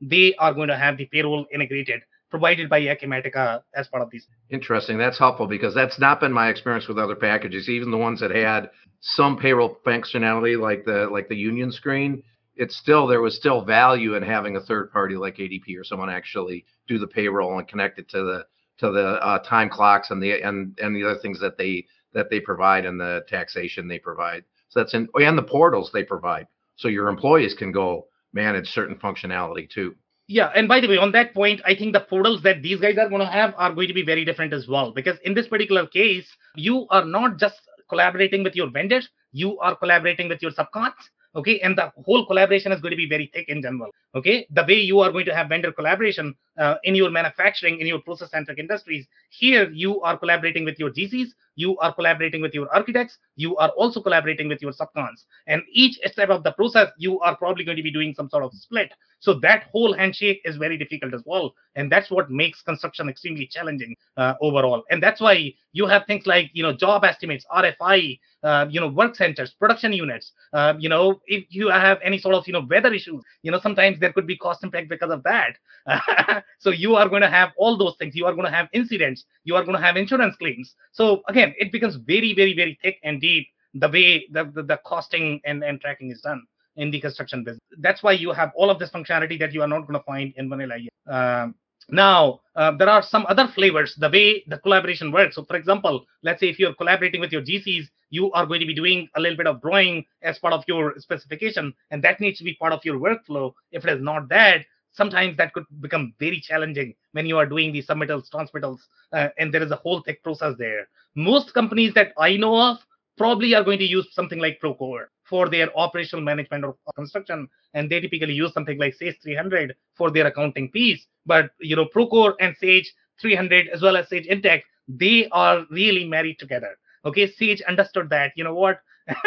they are going to have the payroll integrated, provided by Acumatica as part of these. Interesting. That's helpful because that's not been my experience with other packages, even the ones that had some payroll functionality like the like the union screen. It's still there was still value in having a third party like ADP or someone actually do the payroll and connect it to the to the uh, time clocks and the and and the other things that they that they provide and the taxation they provide. So that's in and the portals they provide. So your employees can go manage certain functionality too. Yeah, and by the way, on that point, I think the portals that these guys are going to have are going to be very different as well. Because in this particular case, you are not just collaborating with your vendors, you are collaborating with your subcons okay and the whole collaboration is going to be very thick in general okay the way you are going to have vendor collaboration uh, in your manufacturing in your process centric industries here you are collaborating with your gcs you are collaborating with your architects you are also collaborating with your subcons. And each step of the process you are probably going to be doing some sort of split. So that whole handshake is very difficult as well. And that's what makes construction extremely challenging uh, overall. And that's why you have things like you know job estimates rfi uh, you know work centers production units uh, you know if you have any sort of you know weather issues you know sometimes there could be cost impact because of that so you are going to have all those things. You are going to have incidents. You are going to have insurance claims. So again it becomes very very very thick and deep the way the, the, the costing and, and tracking is done in the construction business. That's why you have all of this functionality that you are not going to find in vanilla um, now, uh, there are some other flavors, the way the collaboration works. So, for example, let's say if you're collaborating with your GCs, you are going to be doing a little bit of drawing as part of your specification, and that needs to be part of your workflow. If it is not that, sometimes that could become very challenging when you are doing these submittals, transmittals, uh, and there is a whole tech process there. Most companies that I know of probably are going to use something like Procore for their operational management or construction, and they typically use something like Sage 300 for their accounting piece. But you know, Procore and Sage 300 as well as Sage Intacct, they are really married together. Okay, Sage understood that. You know what?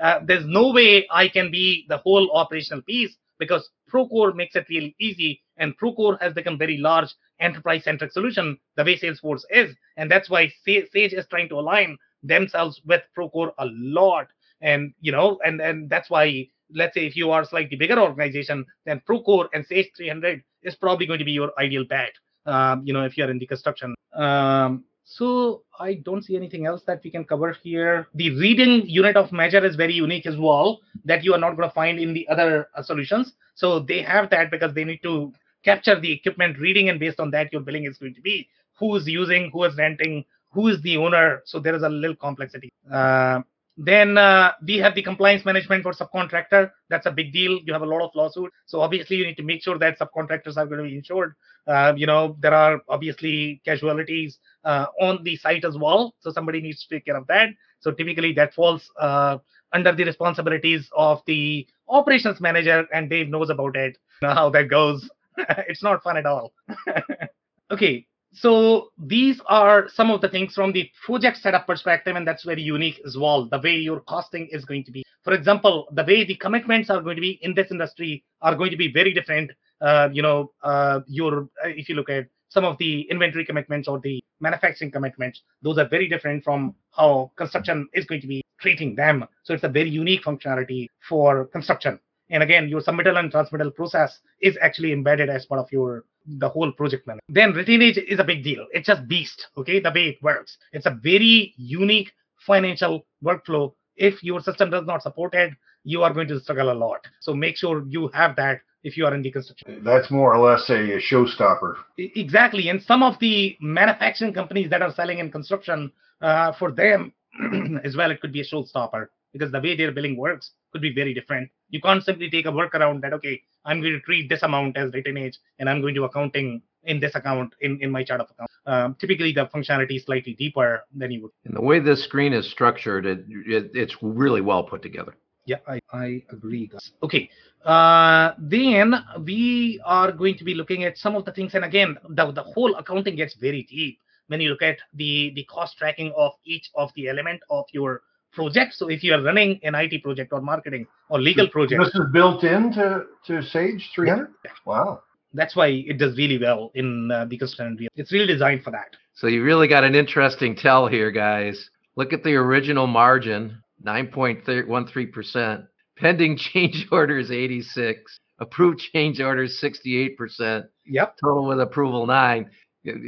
uh, there's no way I can be the whole operational piece because Procore makes it really easy, and Procore has become very large enterprise-centric solution the way Salesforce is, and that's why Sage is trying to align themselves with Procore a lot. And you know and and that's why let's say if you are slightly bigger organization then procore and sage 300 is probably going to be your ideal bet um, you know if you're in the construction um, so i don't see anything else that we can cover here. The reading unit of measure is very unique as well that you are not going to find in the other uh, solutions. So they have that because they need to capture the equipment reading and based on that your billing is going to be who is using who is renting who is the owner. So there is a little complexity. Uh, then uh, we have the compliance management for subcontractor. That's a big deal. You have a lot of lawsuits, so obviously you need to make sure that subcontractors are going to be insured. Uh, you know there are obviously casualties uh, on the site as well, so somebody needs to take care of that. So typically that falls uh, under the responsibilities of the operations manager, and Dave knows about it. You know how that goes. it's not fun at all. okay, so these are some of the things from the project setup perspective, and that's very unique as well. The way your costing is going to be, for example, the way the commitments are going to be in this industry are going to be very different. Uh, you know, uh, your if you look at some of the inventory commitments or the manufacturing commitments, those are very different from how construction is going to be treating them. So it's a very unique functionality for construction. And again, your submittal and transmittal process is actually embedded as part of your the whole project management. Then retainage is a big deal. It's just beast, okay, the way it works. It's a very unique financial workflow if your system does not support it, you are going to struggle a lot. So make sure you have that if you are in the construction. That's more or less a, a showstopper. Exactly. And some of the manufacturing companies that are selling in construction, uh, for them as well, it could be a showstopper because the way their billing works could be very different. You can't simply take a workaround that, okay, I'm going to treat this amount as retainage and I'm going to accounting in this account in, in my chart of account. Um, typically, the functionality is slightly deeper than you would. And the way this screen is structured, it, it it's really well put together. Yeah, I, I agree. guys. Okay. Uh, then we are going to be looking at some of the things. And again, the, the whole accounting gets very deep when you look at the, the cost tracking of each of the element of your project. So if you are running an IT project or marketing or legal project, This is built into to Sage 300. Wow. that's why it does really well in uh, the construction. It's really designed for that. So you really got an interesting tell here, guys. Look at the original margin, 9.13%. Pending change orders 86. Approved change orders 68%. Yep. Total with approval 9.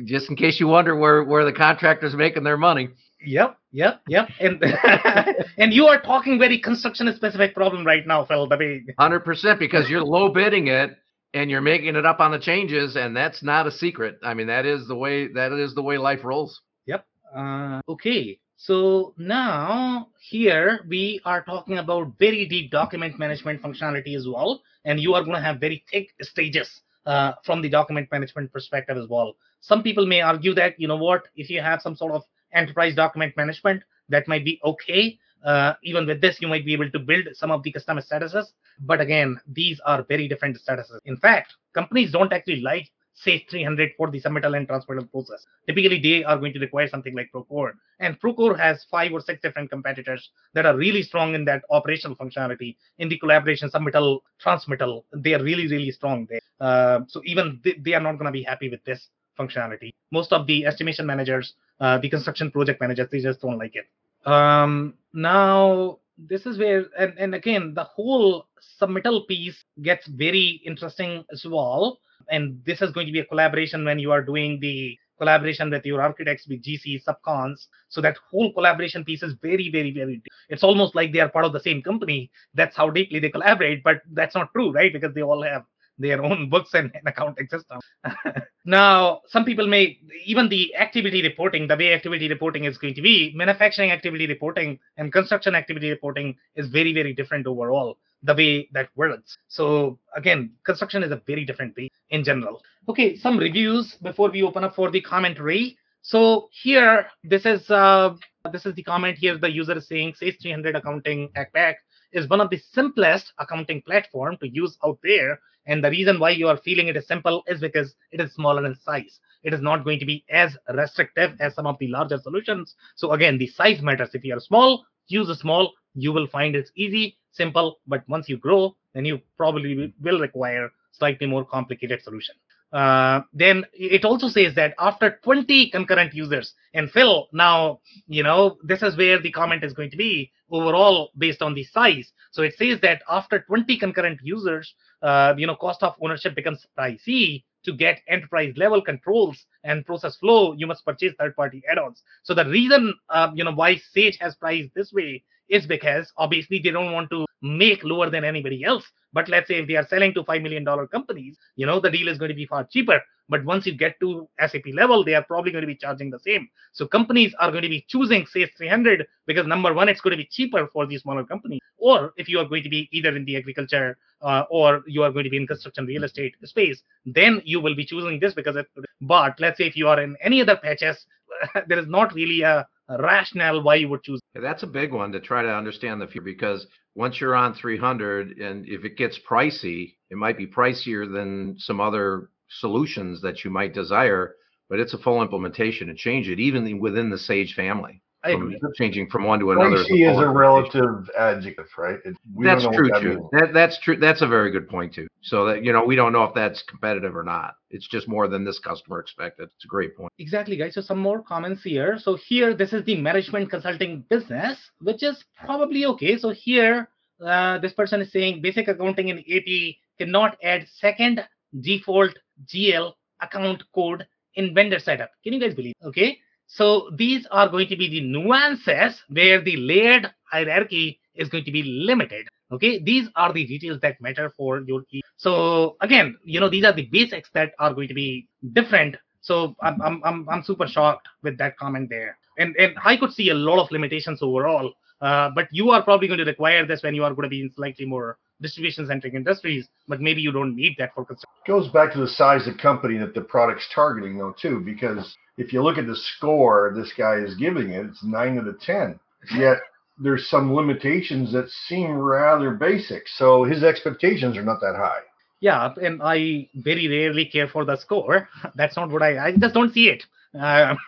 Just in case you wonder where, where the contractor's making their money. Yep, yep, yep. And and you are talking very construction specific problem right now, Phil. The way 100% because you're low bidding it and you're making it up on the changes and that's not a secret. I mean that is the way that is the way life rolls. Yep. Uh, okay, so now here we are talking about very deep document management functionality as well, and you are going to have very thick stages uh, from the document management perspective as well. Some people may argue that you know what, if you have some sort of enterprise document management, that might be okay. Uh, even with this, you might be able to build some of the customer statuses. But again, these are very different statuses. In fact, companies don't actually like SAGE 300 for the submittal and transmittal process. Typically, they are going to require something like Procore. And Procore has five or six different competitors that are really strong in that operational functionality, in the collaboration, submittal, transmittal. They are really, really strong there. Uh, so even they are not going to be happy with this functionality. Most of the estimation managers, uh, the construction project managers, they just don't like it. Um, now, this is where, and, and again, the whole submittal piece gets very interesting as well and this is going to be a collaboration when you are doing the collaboration with your architects with gc subcons so that whole collaboration piece is very very very deep. it's almost like they are part of the same company that's how deeply they collaborate but that's not true right because they all have their own books and, and accounting system now some people may even the activity reporting the way activity reporting is going to be manufacturing activity reporting and construction activity reporting is very very different overall the way that works. So again, construction is a very different way in general. Okay, some reviews before we open up for the commentary. So here, this is uh, this is the comment here. The user is saying Sage 300 Accounting ACCPAC is one of the simplest accounting platform to use out there. And the reason why you are feeling it is simple is because it is smaller in size. It is not going to be as restrictive as some of the larger solutions. So again, the size matters. If you are small, use a small. You will find it's easy simple, but once you grow, then you probably will require slightly more complicated solution. Uh, then it also says that after 20 concurrent users, and Phil, now, you know, this is where the comment is going to be overall based on the size. So it says that after 20 concurrent users, uh, you know, cost of ownership becomes pricey. To get enterprise level controls and process flow, you must purchase third party add-ons. So the reason, uh, you know, why Sage has priced this way is because obviously they don't want to make lower than anybody else. But let's Sage if they are selling to $5 million companies, you know, the deal is going to be far cheaper. But once you get to SAP level, they are probably going to be charging the same. So companies are going to be choosing say 300 because number one, it's going to be cheaper for these smaller companies. Or if you are going to be either in the agriculture uh, or you are going to be in construction real estate space, then you will be choosing this because it. But let's say if you are in any other patches, there is not really a rationale why you would choose. That's a big one to try to understand the future because once you're on 300 and if it gets pricey, it might be pricier than some other solutions that you might desire, but it's a full implementation to change it even within the Sage family. I From agree. changing from one to another. Pricey full is a relative adjective, right? It, we That's don't know true what that too. That that's true. That's a very good point too. So that you know we don't know if that's competitive or not. It's just more than this customer expected. It's a great point. Exactly, guys. So some more comments here. So here, this is the management consulting business, which is probably okay. So here, uh, this person is saying basic accounting in AP cannot add second default GL account code in vendor setup. Can you guys believe? Okay. So these are going to be the nuances where the layered hierarchy is going to be limited. Okay, these are the details that matter for your key. So again, you know, these are the basics that are going to be different. So I'm I'm I'm, I'm super shocked with that comment there. And and I could see a lot of limitations overall. Uh, but you are probably going to require this when you are going to be in slightly more distribution centric industries, but maybe you don't need that for construction. Goes back to the size of company that the product's targeting, though, too, because if you look at the score this guy is giving it, it's nine out of 10. Yet there's some limitations that seem rather basic. So his expectations are not that high. Yeah, and I very rarely care for the score. That's not what I, I just don't see it. Um,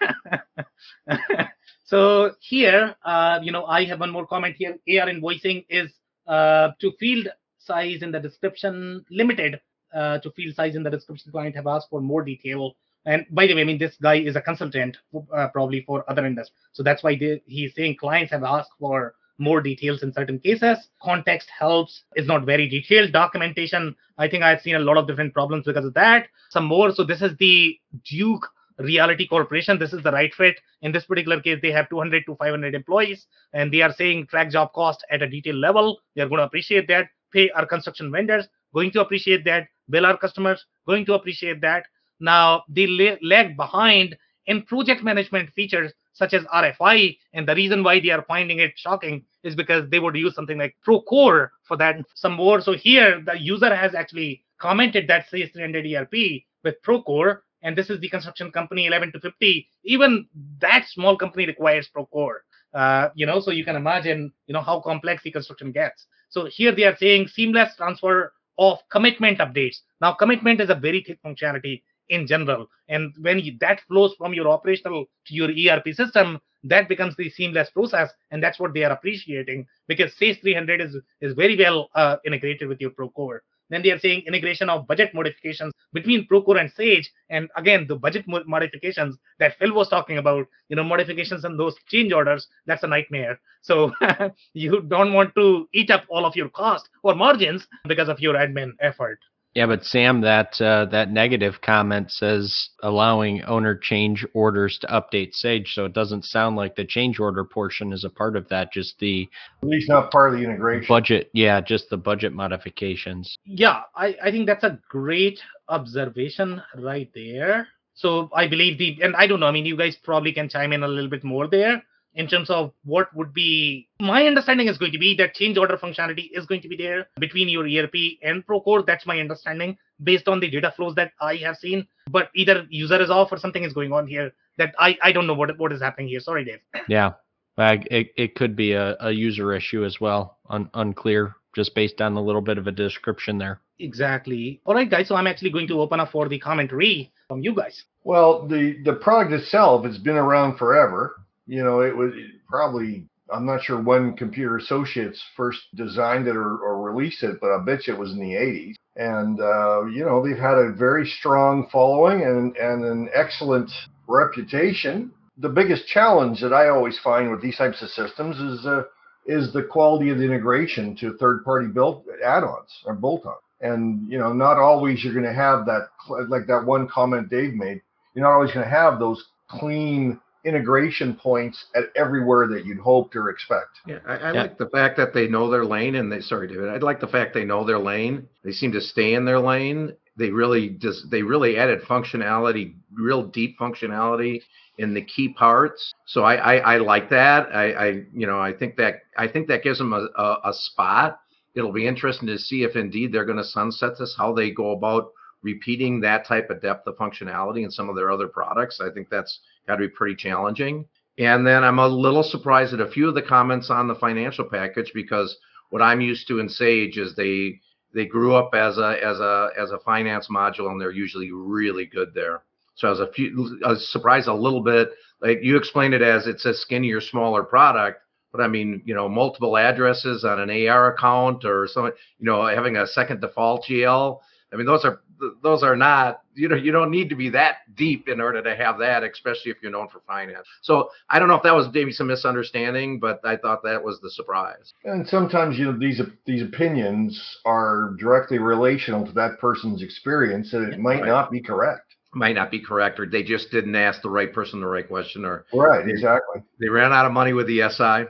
so here, uh, you know, I have one more comment here. AR invoicing is uh, to field size in the description limited uh, to field size in the description. Client have asked for more detail. And by the way, I mean this guy is a consultant, uh, probably for other industries. So that's why they, he's saying clients have asked for more details in certain cases. Context helps. It's not very detailed. Documentation, I think I've seen a lot of different problems because of that. Some more. So this is the Duke Realty Corporation. This is the right fit. In this particular case, they have 200 to 500 employees, and they are saying track job cost at a detailed level. They're going to appreciate that. Pay our construction vendors, going to appreciate that. Bill our customers, going to appreciate that. Now, they lag behind in project management features such as RFI. And the reason why they are finding it shocking is because they would use something like Procore for that some more. So here, the user has actually commented that SAGE 300 ERP with Procore and this is the construction company 11 to 50 even that small company requires procore uh, you know so you can imagine you know how complex the construction gets so here they are saying seamless transfer of commitment updates. Now commitment is a very thick functionality in general. And when you, that flows from your operational to your erp system that becomes the seamless process. And that's what they are appreciating because sage 300 is is very well uh, integrated with your procore then they are saying integration of budget modifications between Procore and Sage. And again, the budget modifications that Phil was talking about, you know, modifications and those change orders, that's a nightmare. So you don't want to eat up all of your cost or margins because of your admin effort. Yeah, but Sam, that uh, that negative comment says allowing owner change orders to update Sage, so it doesn't sound like the change order portion is a part of that. Just the at least not part of the integration budget. Yeah, just the budget modifications. Yeah, I, I think that's a great observation right there. So I believe the and I don't know. I mean, you guys probably can chime in a little bit more there in terms of what would be my understanding is going to be that change order functionality is going to be there between your ERP and Procore. That's my understanding based on the data flows that I have seen. But either user is off or something is going on here that I, I don't know what what is happening here. Sorry, Dave. Yeah, uh, it, it could be a, a user issue as well. Un, unclear just based on a little bit of a description there. Exactly. All right, guys. So I'm actually going to open up for the commentary from you guys. Well, the the product itself has been around forever you know, it was probably I'm not sure when Computer Associates first designed it or, or released it, but I bet you it was in the 80s. And uh, you know, they've had a very strong following and and an excellent reputation. The biggest challenge that I always find with these types of systems is uh, is the quality of the integration to third-party built add-ons or bolt-on. And you know, not always you're going to have that like that one comment Dave made. You're not always going to have those clean integration points at everywhere that you'd hoped or expect. Yeah, I, I yeah. like the fact that they know their lane and they sorry, David. I like the fact they know their lane. They seem to stay in their lane. They really just they really added functionality, real deep functionality in the key parts. So I I, I like that. I, I you know I think that I think that gives them a, a, a spot. It'll be interesting to see if indeed they're going to sunset this, how they go about repeating that type of depth of functionality in some of their other products. I think that's got to be pretty challenging. And then I'm a little surprised at a few of the comments on the financial package because what I'm used to in Sage is they they grew up as a as a as a finance module and they're usually really good there. So I was a few I was surprised a little bit. Like you explained it as it's a skinnier, smaller product, but I mean, you know, multiple addresses on an AR account or something, you know, having a second default GL. I mean, those are those are not you know you don't need to be that deep in order to have that especially if you're known for finance. So i don't know if that was maybe some misunderstanding but i thought that was the surprise. And sometimes you know these these opinions are directly relational to that person's experience and it might right. not be correct might not be correct, or they just didn't ask the right person the right question, or Right, exactly. they ran out of money with the SI.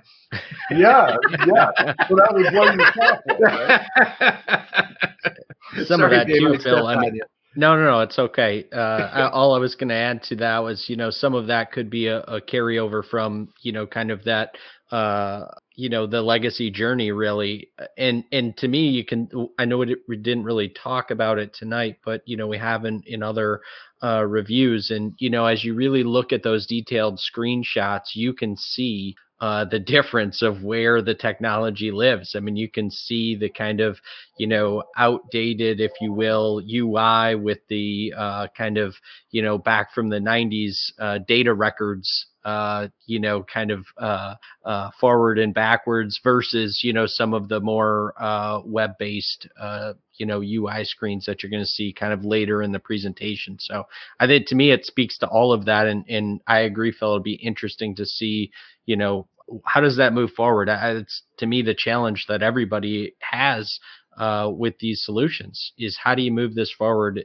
Yeah, yeah. So that was what you thought for, right? Some of that Dave, too, Phil. I mean. No, no, no, it's okay. Uh, I, all I was going to add to that was, you know, some of that could be a, a carryover from, you know, kind of that, uh, you know, the legacy journey, really. And and to me, you can. I know it, we didn't really talk about it tonight, but you know, we haven't in other uh, reviews. And you know, as you really look at those detailed screenshots, you can see uh, the difference of where the technology lives. I mean, you can see the kind of, you know, outdated, if you will, UI with the uh, kind of, you know, back from the 90s uh, data records, uh, you know, kind of uh, uh, forward and backwards versus, you know, some of the more uh, web based, uh, you know, UI screens that you're going to see kind of later in the presentation. So I think to me, it speaks to all of that. And, and I agree, Phil, it'd be interesting to see, you know, how does that move forward? I- It's to me the challenge that everybody has uh, with these solutions is how do you move this forward?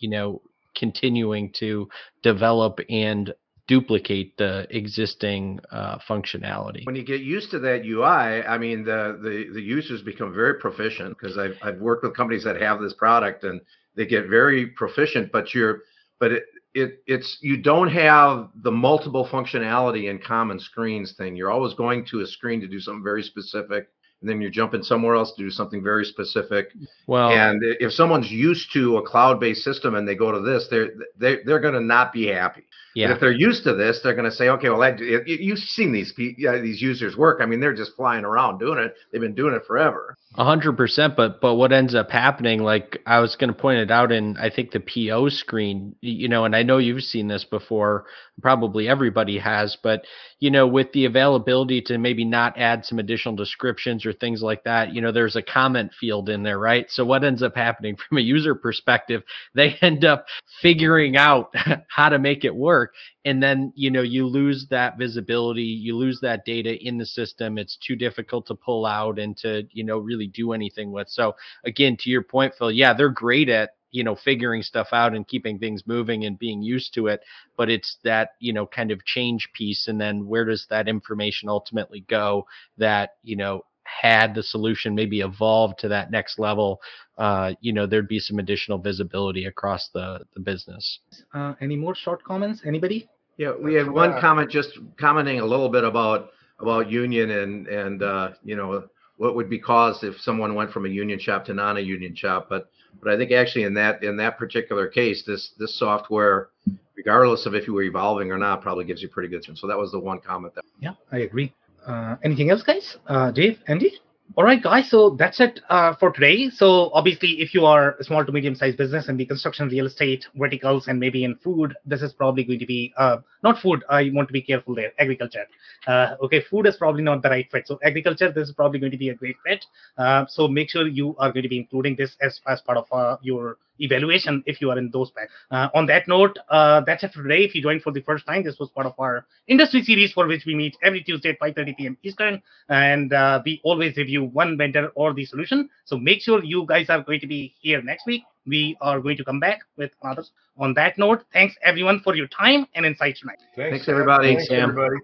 You know, continuing to develop and duplicate the existing uh, functionality. When you get used to that UI, I mean, the the, the users become very proficient because I've I've worked with companies that have this product and they get very proficient. But you're but it, it it's you don't have the multiple functionality in common screens thing. You're always going to a screen to do something very specific, and then you're jumping somewhere else to do something very specific. Well, And if someone's used to a cloud-based system and they go to this, they're they, they're going to not be happy. But yeah, if they're used to this, they're going to say, okay, well, that, you, you've seen these pe- yeah, these users work. I mean, they're just flying around doing it. They've been doing it forever. A hundred percent, but but what ends up happening, like I was going to point it out in I think the PO screen, you know, and I know you've seen this before, probably everybody has, but you know, with the availability to maybe not add some additional descriptions or things like that, you know, there's a comment field in there, right? So what ends up happening from a user perspective, they end up figuring out how to make it work and then you know you lose that visibility you lose that data in the system it's too difficult to pull out and to you know really do anything with. So again to your point phil yeah they're great at you know figuring stuff out and keeping things moving and being used to it but it's that you know kind of change piece and then where does that information ultimately go that you know had the solution maybe evolved to that next level uh, you know there'd be some additional visibility across the the business Uh, any more short comments? Anybody? Yeah, we had one comment just commenting a little bit about about union and and uh, you know what would be caused if someone went from a union shop to non a union shop. But but I think actually in that in that particular case, this this software, regardless of if you were evolving or not, probably gives you pretty good. So that was the one comment that. Yeah, I agree. Uh, anything else, guys? Uh, Dave, Andy? All right, guys. So that's it uh, for today. So obviously, if you are a small to medium-sized business in the construction, real estate verticals, and maybe in food, this is probably going to be uh, not food. I want to be careful there. Agriculture. Uh, okay, food is probably not the right fit. So agriculture, this is probably going to be a great fit. Uh, so make sure you are going to be including this as as part of uh, your evaluation if you are in those packs. Uh, on that note, uh, that's it for today. If you joined for the first time, this was part of our industry series for which we meet every Tuesday at 5:30 p.m. Eastern, and uh, we always review one vendor or the solution. So make sure you guys are going to be here next week. We are going to come back with others. On that note, thanks everyone for your time and insights tonight. Thanks, Sam. everybody. Thanks, Sam. everybody.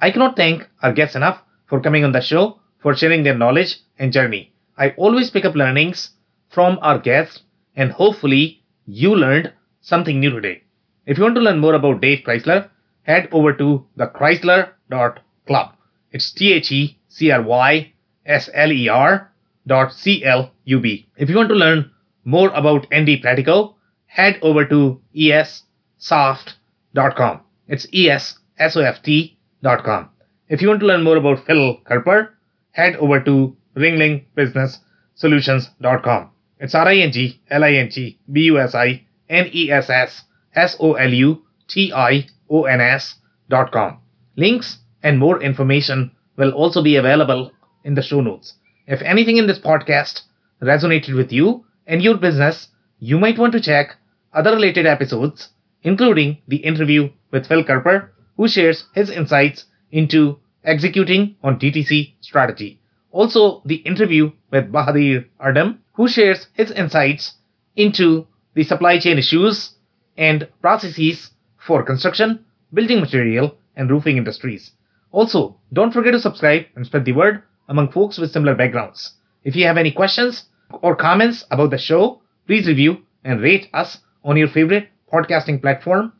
I cannot thank our guests enough for coming on the show, for sharing their knowledge and journey. I always pick up learnings from our guests, and hopefully, you learned something new today. If you want to learn more about Dave Chrysler, head over to thechrysler.club. It's T H E C R Y S L E R dot C L U B. If you want to learn more about Andy Pratico, head over to essoft.com. It's E-S-S-O-F-T dot com. If you want to learn more about Phil Kerper, head over to ringlingbusinesssolutions.com. It's R-I-N-G-L-I-N-G-B-U-S-I-N-E-S-S-S-O-L-U-T-I-O-N-S dot com. Links and more information will also be available in the show notes. If anything in this podcast resonated with you and your business, you might want to check other related episodes, including the interview with Phil Kerper, who shares his insights into executing on DTC strategy. Also, the interview with Bahadir Ardam, who shares his insights into the supply chain issues and processes for construction, building material, and roofing industries. Also, don't forget to subscribe and spread the word among folks with similar backgrounds. If you have any questions or comments about the show, please review and rate us on your favorite podcasting platform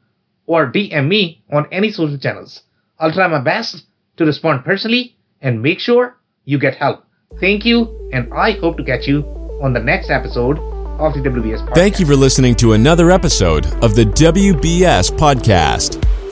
or DM me on any social channels. I'll try my best to respond personally and make sure you get help. Thank you, and I hope to catch you on the next episode of the WBS podcast. Thank you for listening to another episode of the WBS Podcast.